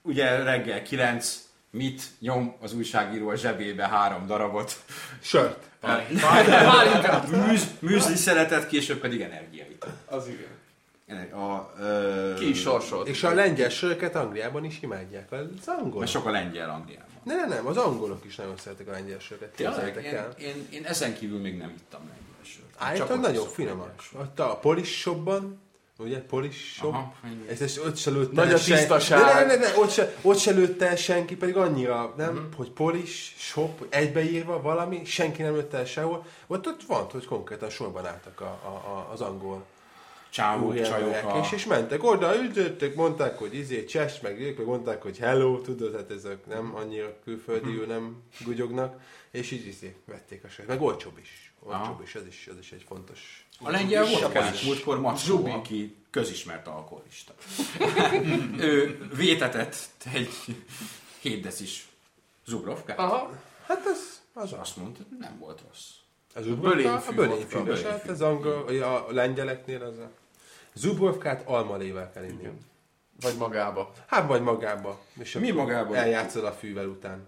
ugye reggel 9, mit nyom az újságíró a zsebébe három darabot. sört. Műz, műzli szeletet, később pedig energiait. Az igen. A, ö, Ki is sorsolt. És a lengyel söröket Angliában is imádják. Az angol. Mert sok a lengyel Angliában. Ne, ne, nem, az angolok is nagyon szeretik a lengyel söröket. Tényleg, én, el. én, én, ezen kívül még nem ittam lengyel sört. Állítólag nagyon finomak. Ott a Polish shopban, ugye, Polish shop, ez, ez ott se lőtte Nagy a sen- tisztaság. Ne, ne, ne, ne, ott, se, ott se lőtte senki, pedig annyira, nem, Mhm. uh-huh. hogy Polish shop, egybeírva valami, senki nem lőtte el sehol. Ott, ott van, hogy konkrétan sorban álltak a, a, a, az angol Csávók, csajok. és, és mentek oda, üldöttek, mondták, hogy izé, csess, meg ők, meg mondták, hogy hello, tudod, hát ezek nem annyira külföldiül nem gugyognak, és így izé, vették a sört. Meg olcsóbb is. Olcsóbb Aha. is, ez is, ez is egy fontos. A lengyel vodkás múltkor Macskó, aki közismert alkoholista. ő vétetett egy 7 decis zubrovkát. Aha. Hát ez az az. Azt mondta, nem volt rossz. Az bölényfű a bölényfű. vodka. És hát ez angol, a lengyeleknél az a Zubrovkát almalével kell inni. Vagy magába. Hát vagy magába. És Mi magába? Eljátszol a fűvel után.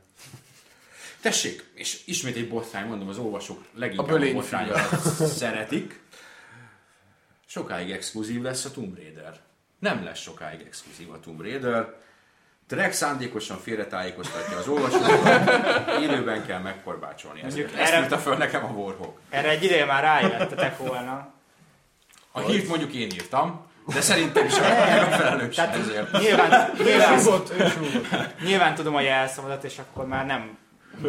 Tessék, és ismét egy botrány, mondom, az olvasók leginkább A a, bölényfű. botrányokat szeretik. Sokáig exkluzív lesz a Tomb Raider. Nem lesz sokáig exkluzív a Tomb Raider. Drek szándékosan félretájékoztatja az olvasókat, élőben kell megkorbácsolni ezt. Mondjuk Ezt erre- írta föl nekem a Warhawk. Erre egy ideje már rájöttetek volna. A hírt mondjuk én írtam, de szerintem is a felelős ezért. Nyilván, nyilván, nyilván tudom a jelszavadat, és akkor már nem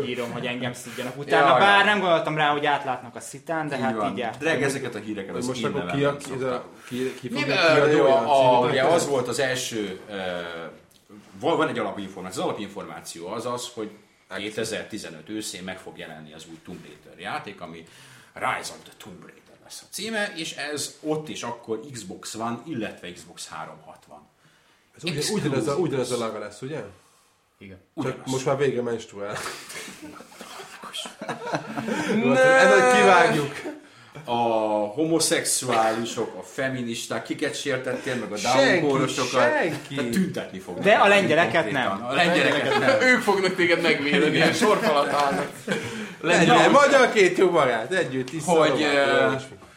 írom, hogy engem szidjanak utána. Ja, ja. Bár nem gondoltam rá, hogy átlátnak a szitán, de hát van. így. Dreg ezeket a híreket az Most akkor ki, a, ki, ki, ki fogja ö, kiadni jó, olyan a, című ugye könyvet? az volt az első, uh, van egy alapinformáció. Az alapinformáció az az, hogy 2015 őszén meg fog jelenni az új Tomb Raider játék, ami Rise of the Tomb Raider lesz a címe, és ez ott is akkor Xbox One, illetve Xbox 360. Ez ugyan, ugyanaz, a, ugyanaz a laga lesz, ugye? Igen. Csak most már végre menstruál. Ezt kivágjuk. A homoszexuálisok, a feministák, kiket sértettél, meg a Senki, down senki. Tehát tüntetni fognak. De a lengyeleket nem. A lengyeleket nem. Ők fognak téged megvédeni, ilyen sorfalat állnak. Legyen magyar két jó barát, együtt is Hogy,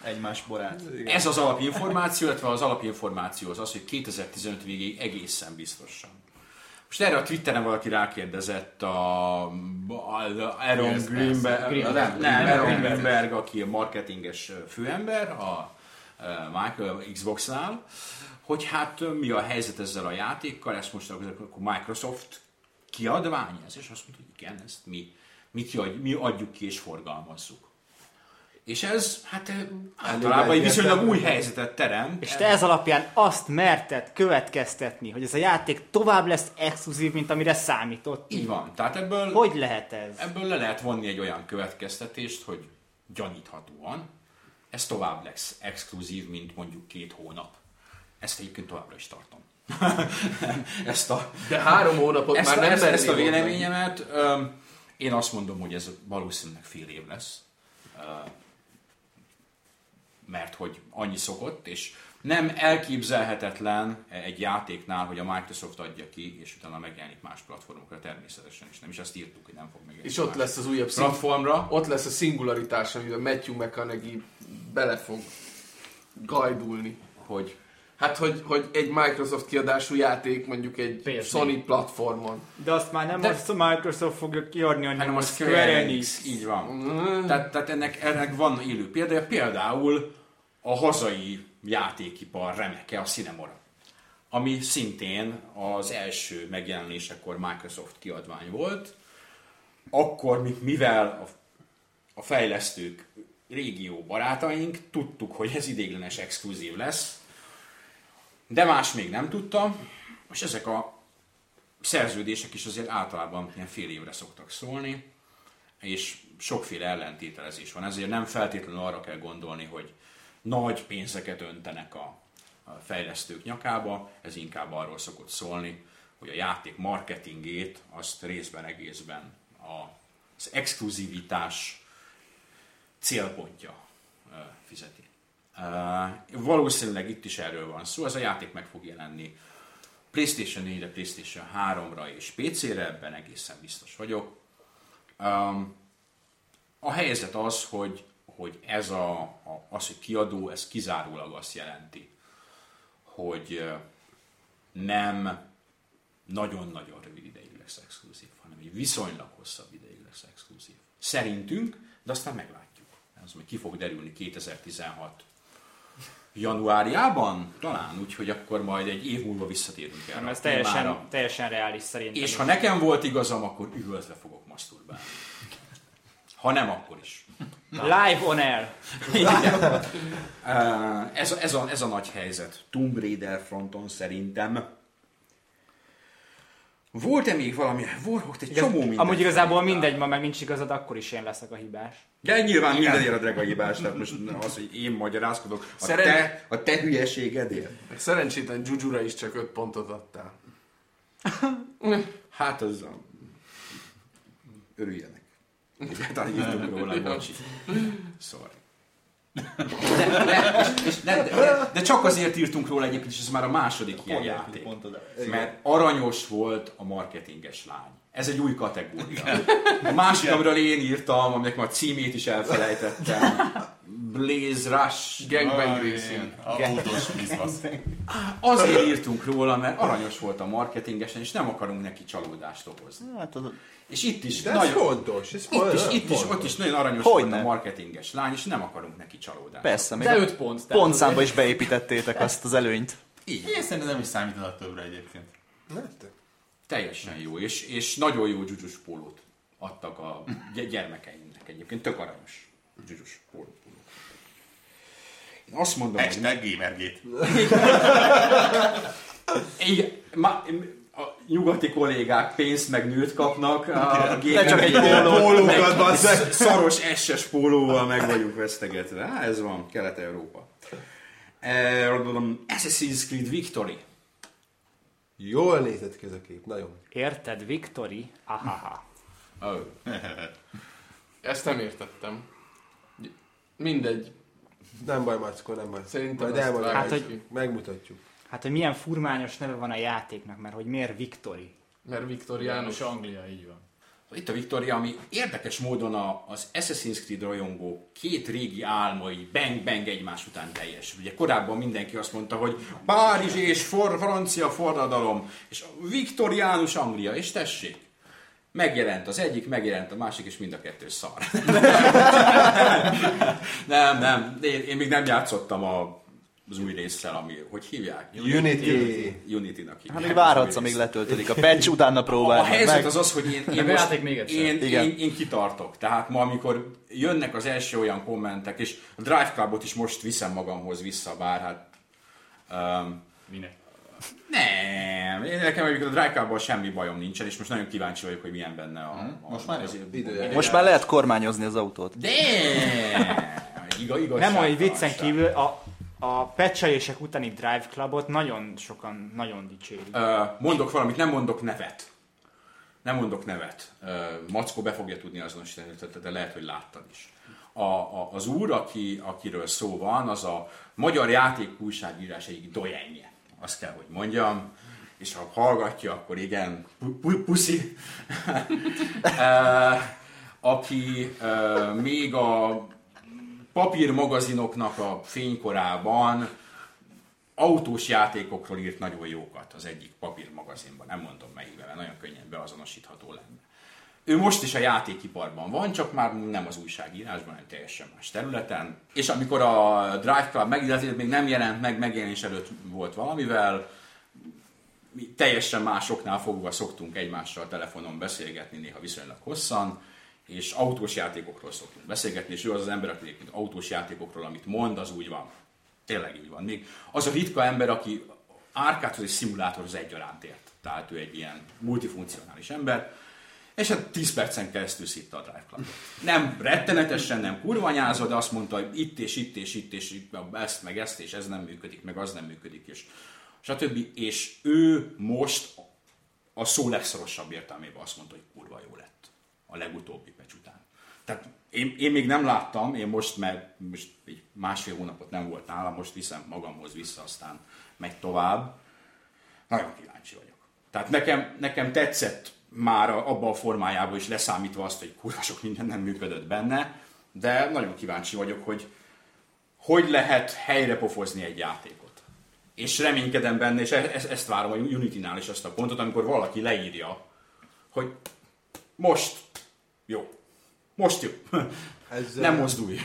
Egymás borát. Ez az alapinformáció, illetve az alapinformáció az az, hogy 2015 végéig egészen biztosan. Most erre a Twitteren valaki rákérdezett a, a Aaron Greenberg, Greenberg. nem, nem, Aaron Greenberg. Greenberg, aki a marketinges főember a eh, Michael Xbox-nál, hogy hát eh, mi a helyzet ezzel a játékkal, ezt most akkor Microsoft kiadvány ez, és azt mondta, hogy igen, ezt mi, mi, kiadj, mi adjuk ki és forgalmazzuk. És ez, hát általában egy viszonylag új helyzetet teremt. És te ez alapján azt merted következtetni, hogy ez a játék tovább lesz exkluzív, mint amire számított. Így van. Tehát ebből, Hogy lehet ez? ebből le lehet vonni egy olyan következtetést, hogy gyaníthatóan ez tovább lesz exkluzív, mint mondjuk két hónap. Ezt egyébként továbbra is tartom. ezt a, De három hónapot ezt, már nem ezt, ezt a mondani. véleményemet én azt mondom, hogy ez valószínűleg fél év lesz. Mert hogy annyi szokott, és nem elképzelhetetlen egy játéknál, hogy a Microsoft adja ki, és utána megjelenik más platformokra természetesen is. Nem is azt írtuk, hogy nem fog megjelenni. És ott lesz az újabb platformra. ott lesz a szingularitás, amiben Matthew McConaughey bele fog gajdulni. hogy Hát, hogy, hogy egy Microsoft kiadású játék mondjuk egy PS4. Sony platformon. De azt már nem De- azt a Microsoft fogja kiadni, hanem hanem a Square Enix. Így van. Mm. Tehát, tehát ennek, ennek van élő példája, például a hazai játékipar remeke, a Cinemora, ami szintén az első megjelenésekor Microsoft kiadvány volt. Akkor, mi- mivel a, a fejlesztők régió barátaink, tudtuk, hogy ez idéglenes exkluzív lesz, de más még nem tudta, és ezek a szerződések is azért általában ilyen fél évre szoktak szólni, és sokféle ellentételezés van. Ezért nem feltétlenül arra kell gondolni, hogy nagy pénzeket öntenek a, fejlesztők nyakába, ez inkább arról szokott szólni, hogy a játék marketingét azt részben egészben az exkluzivitás célpontja fizeti. Valószínűleg itt is erről van szó, ez a játék meg fog jelenni PlayStation 4-re, PlayStation 3-ra és PC-re, ebben egészen biztos vagyok. Um, a helyzet az, hogy, hogy ez a, a, az, hogy kiadó, ez kizárólag azt jelenti, hogy nem nagyon-nagyon rövid ideig lesz exkluzív, hanem egy viszonylag hosszabb ideig lesz exkluzív. Szerintünk, de aztán meglátjuk. Ez majd ki fog derülni 2016 januárjában, talán, úgyhogy akkor majd egy év múlva visszatérünk erre. Ez a témára. teljesen, teljesen reális szerintem. És ha nekem volt igazam, akkor üvöltve fogok masturbálni. Ha nem, akkor is. Live on air. Ez, a, ez, a, ez a nagy helyzet. Tomb Raider fronton szerintem. Volt-e még valami? Volt egy csomó minden. Amúgy igazából mindegy, ma meg nincs igazad, akkor is én leszek a hibás. De nyilván mindenért a drága hibás, tehát most az, hogy én magyarázkodok, a, Szeren- te, a te hülyeségedért. Meg Szerencsétlen Jujura is csak 5 pontot adtál. Hát az a... Örüljenek. Talán írtunk róla, bocsi. Sorry. De, de, és, és, de, de, de, csak azért írtunk róla egyébként, és ez már a második ilyen játék. Mert aranyos volt a marketinges lány. Ez egy új kategória. A másik, amiről én írtam, aminek már a címét is elfelejtettem. Blaze Rush. Gangbang Racing. A autós. Azért írtunk róla, mert aranyos volt a marketingesen, és nem akarunk neki csalódást okozni. Hát az, És itt is De ez nagyon... fontos. Ez Itt is, itt is, ott is nagyon aranyos Hogyne. volt a marketinges lány, és nem akarunk neki csalódást. persze, még De a 5 pont. pontszámba is beépítettétek azt az előnyt. Így, Én szerintem nem is számítod a többre egyébként. Hát, teljesen jó, és, és nagyon jó dzsuzsus pólót adtak a gy- gyermekeimnek egyébként, tök aranyos dzsuzsus pólót. Azt mondom, hogy Hashtag Gamergate. Igen, ma, a nyugati kollégák pénzt meg nőt kapnak, a De csak egy meg szaros SS pólóval meg vagyunk vesztegetve. Há, ez van, Kelet-Európa. Eh, Assassin's Creed Victory. Jól nézett ki ez a kép, nagyon. Érted, Victory? Ahaha. Oh. Ezt nem értettem. Mindegy. Nem baj, Mackó, nem baj. Szerintem Majd azt elmondjuk, Hát, hogy- megmutatjuk. Hát, hogy milyen furmányos neve van a játéknak, mert hogy miért Victory? Mert Viktoriánus. Anglia, így van. Itt a Victoria, ami érdekes módon a, az Assassin's Creed rajongó két régi álmai bang-bang egymás után teljes. Ugye korábban mindenki azt mondta, hogy Párizs és for, francia forradalom, és viktoriánus Anglia, és tessék, megjelent az egyik, megjelent a másik, és mind a kettő szar. nem, nem, én, én még nem játszottam a, az új résszel, ami, hogy hívják? Unity. Unity-nak hívják. Hát még várhatsz, amíg részt. letöltődik a patch, utána A próbálod helyzet meg. az az, hogy én, én, a most, még egyszer. én, Igen. én, én, kitartok. Tehát ma, amikor jönnek az első olyan kommentek, és a Drive Clubot is most viszem magamhoz vissza, bár hát... Um, Minek? Nem, én nekem egyébként a Drive Clubban semmi bajom nincsen, és most nagyon kíváncsi vagyok, hogy milyen benne a... a Most már az, Ideje. Most már lehet kormányozni az autót. De! Iga, igazság. Nem, hogy viccen kívül a, a pecselések utáni Drive Clubot nagyon sokan nagyon dicsérik. Ö, mondok valamit, nem mondok nevet. Nem mondok nevet. Ö, Mackó be fogja tudni azonosítani, de- de lehet, hogy láttad is. A, a, az úr, aki, akiről szó van, az a magyar játék újságírás egyik dojenje. Azt kell, hogy mondjam. És ha hallgatja, akkor igen, pu- pu- puszi. Aki még a papírmagazinoknak a fénykorában autós játékokról írt nagyon jókat az egyik papírmagazinban, nem mondom melyikben, mert nagyon könnyen beazonosítható lenne. Ő most is a játékiparban van, csak már nem az újságírásban, hanem teljesen más területen. És amikor a Drive Club megjelent, még nem jelent meg, megjelenés előtt volt valamivel, mi teljesen másoknál fogva szoktunk egymással telefonon beszélgetni, néha viszonylag hosszan, és autós játékokról szoktunk beszélgetni, és ő az az ember, aki egyébként autós játékokról, amit mond, az úgy van. Tényleg így van. Még az a ritka ember, aki árkádhoz és szimulátorhoz egyaránt ért. Tehát ő egy ilyen multifunkcionális ember, és hát 10 percen keresztül szitta a Drive Clubot. Nem rettenetesen, nem kurvanyázva, de azt mondta, hogy itt és itt és itt és itt, ezt meg ezt, és ez nem működik, meg az nem működik, és stb. És ő most a szó legszorosabb értelmében azt mondta, hogy kurva jó lett a legutóbbi pecs után. Tehát én, én még nem láttam, én most, mert most egy másfél hónapot nem volt nálam, most viszem magamhoz vissza, aztán megy tovább. Nagyon kíváncsi vagyok. Tehát nekem, nekem tetszett már abban a formájában is leszámítva azt, hogy kurva sok minden nem működött benne, de nagyon kíváncsi vagyok, hogy hogy lehet helyre pofozni egy játékot. És reménykedem benne, és e- e- ezt várom a Unity-nál is azt a pontot, amikor valaki leírja, hogy most jó. Most jó. Ez, Nem eh, mozdulj.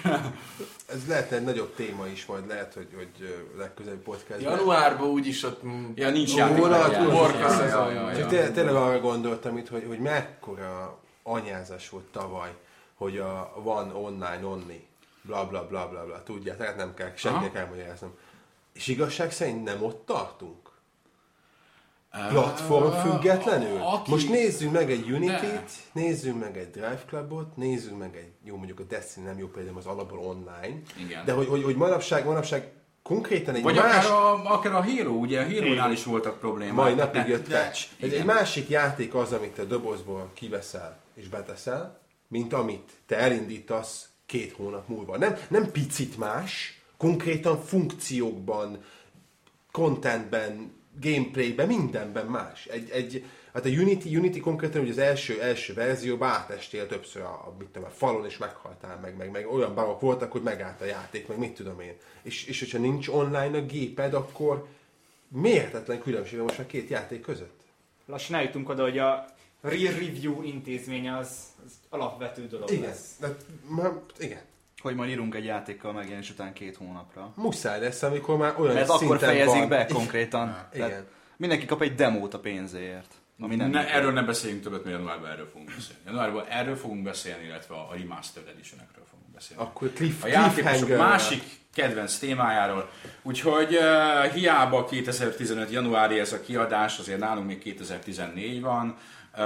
Ez lehet egy nagyobb téma is, majd lehet, hogy, hogy ö, legközelebbi podcastban. Januárban úgyis ott... Ja, nincs játék. szezon. té- tényleg arra gondoltam itt, hogy, hogy mekkora anyázás volt tavaly, hogy a van online onni, bla bla bla bla bla, tudják, tehát nem kell senkinek elmagyaráznom. És igazság szerint nem ott tartunk? Platform függetlenül? aki- Most nézzünk meg egy. Unity-t, nézzünk meg egy Drive Clubot, nézzünk meg egy, jó mondjuk a Destiny nem jó például az alapból online, Igen. de hogy, hogy, hogy manapság, manapság konkrétan egy Vagy más... akár a, akár a Hero, ugye a Hero-nál is voltak problémák. Mai napig jött patch. Egy, egy másik játék az, amit te dobozból kiveszel és beteszel, mint amit te elindítasz két hónap múlva. Nem, nem picit más, konkrétan funkciókban, contentben, gameplayben, mindenben más. Egy, egy, hát a Unity, Unity konkrétan ugye az első, első verzióban átestél többször a, a, mit tudom, a falon, és meghaltál, meg, meg, meg olyan bugok voltak, hogy megállt a játék, meg mit tudom én. És, és hogyha nincs online a géped, akkor mérhetetlen különbség most a két játék között. Lassan eljutunk oda, hogy a Real Review intézménye az, az alapvető dolog Igen, lesz. de, ma, igen. Hogy majd írunk egy játékkal megjelenés után két hónapra. Muszáj lesz, amikor már olyan Mert szinten akkor fejezik van. be konkrétan. Igen. Tehát mindenki kap egy demót a pénzéért. Ami nem ne, erről ne beszéljünk többet, mert januárban erről fogunk beszélni. Januárban erről fogunk beszélni, illetve a Remastered Edition-ekről fogunk beszélni. Akkor cliff, a játékosok másik kedvenc témájáról. Úgyhogy uh, hiába 2015. januári ez a kiadás, azért nálunk még 2014 van. Uh,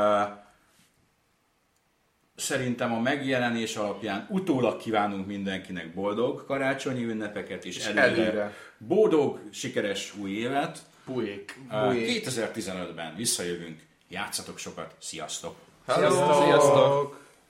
szerintem a megjelenés alapján utólag kívánunk mindenkinek boldog karácsonyi ünnepeket és, És előre, előre. boldog, sikeres új évet. Bujék. Ö, 2015-ben visszajövünk, játszatok sokat, sziasztok! Hello. Sziasztok!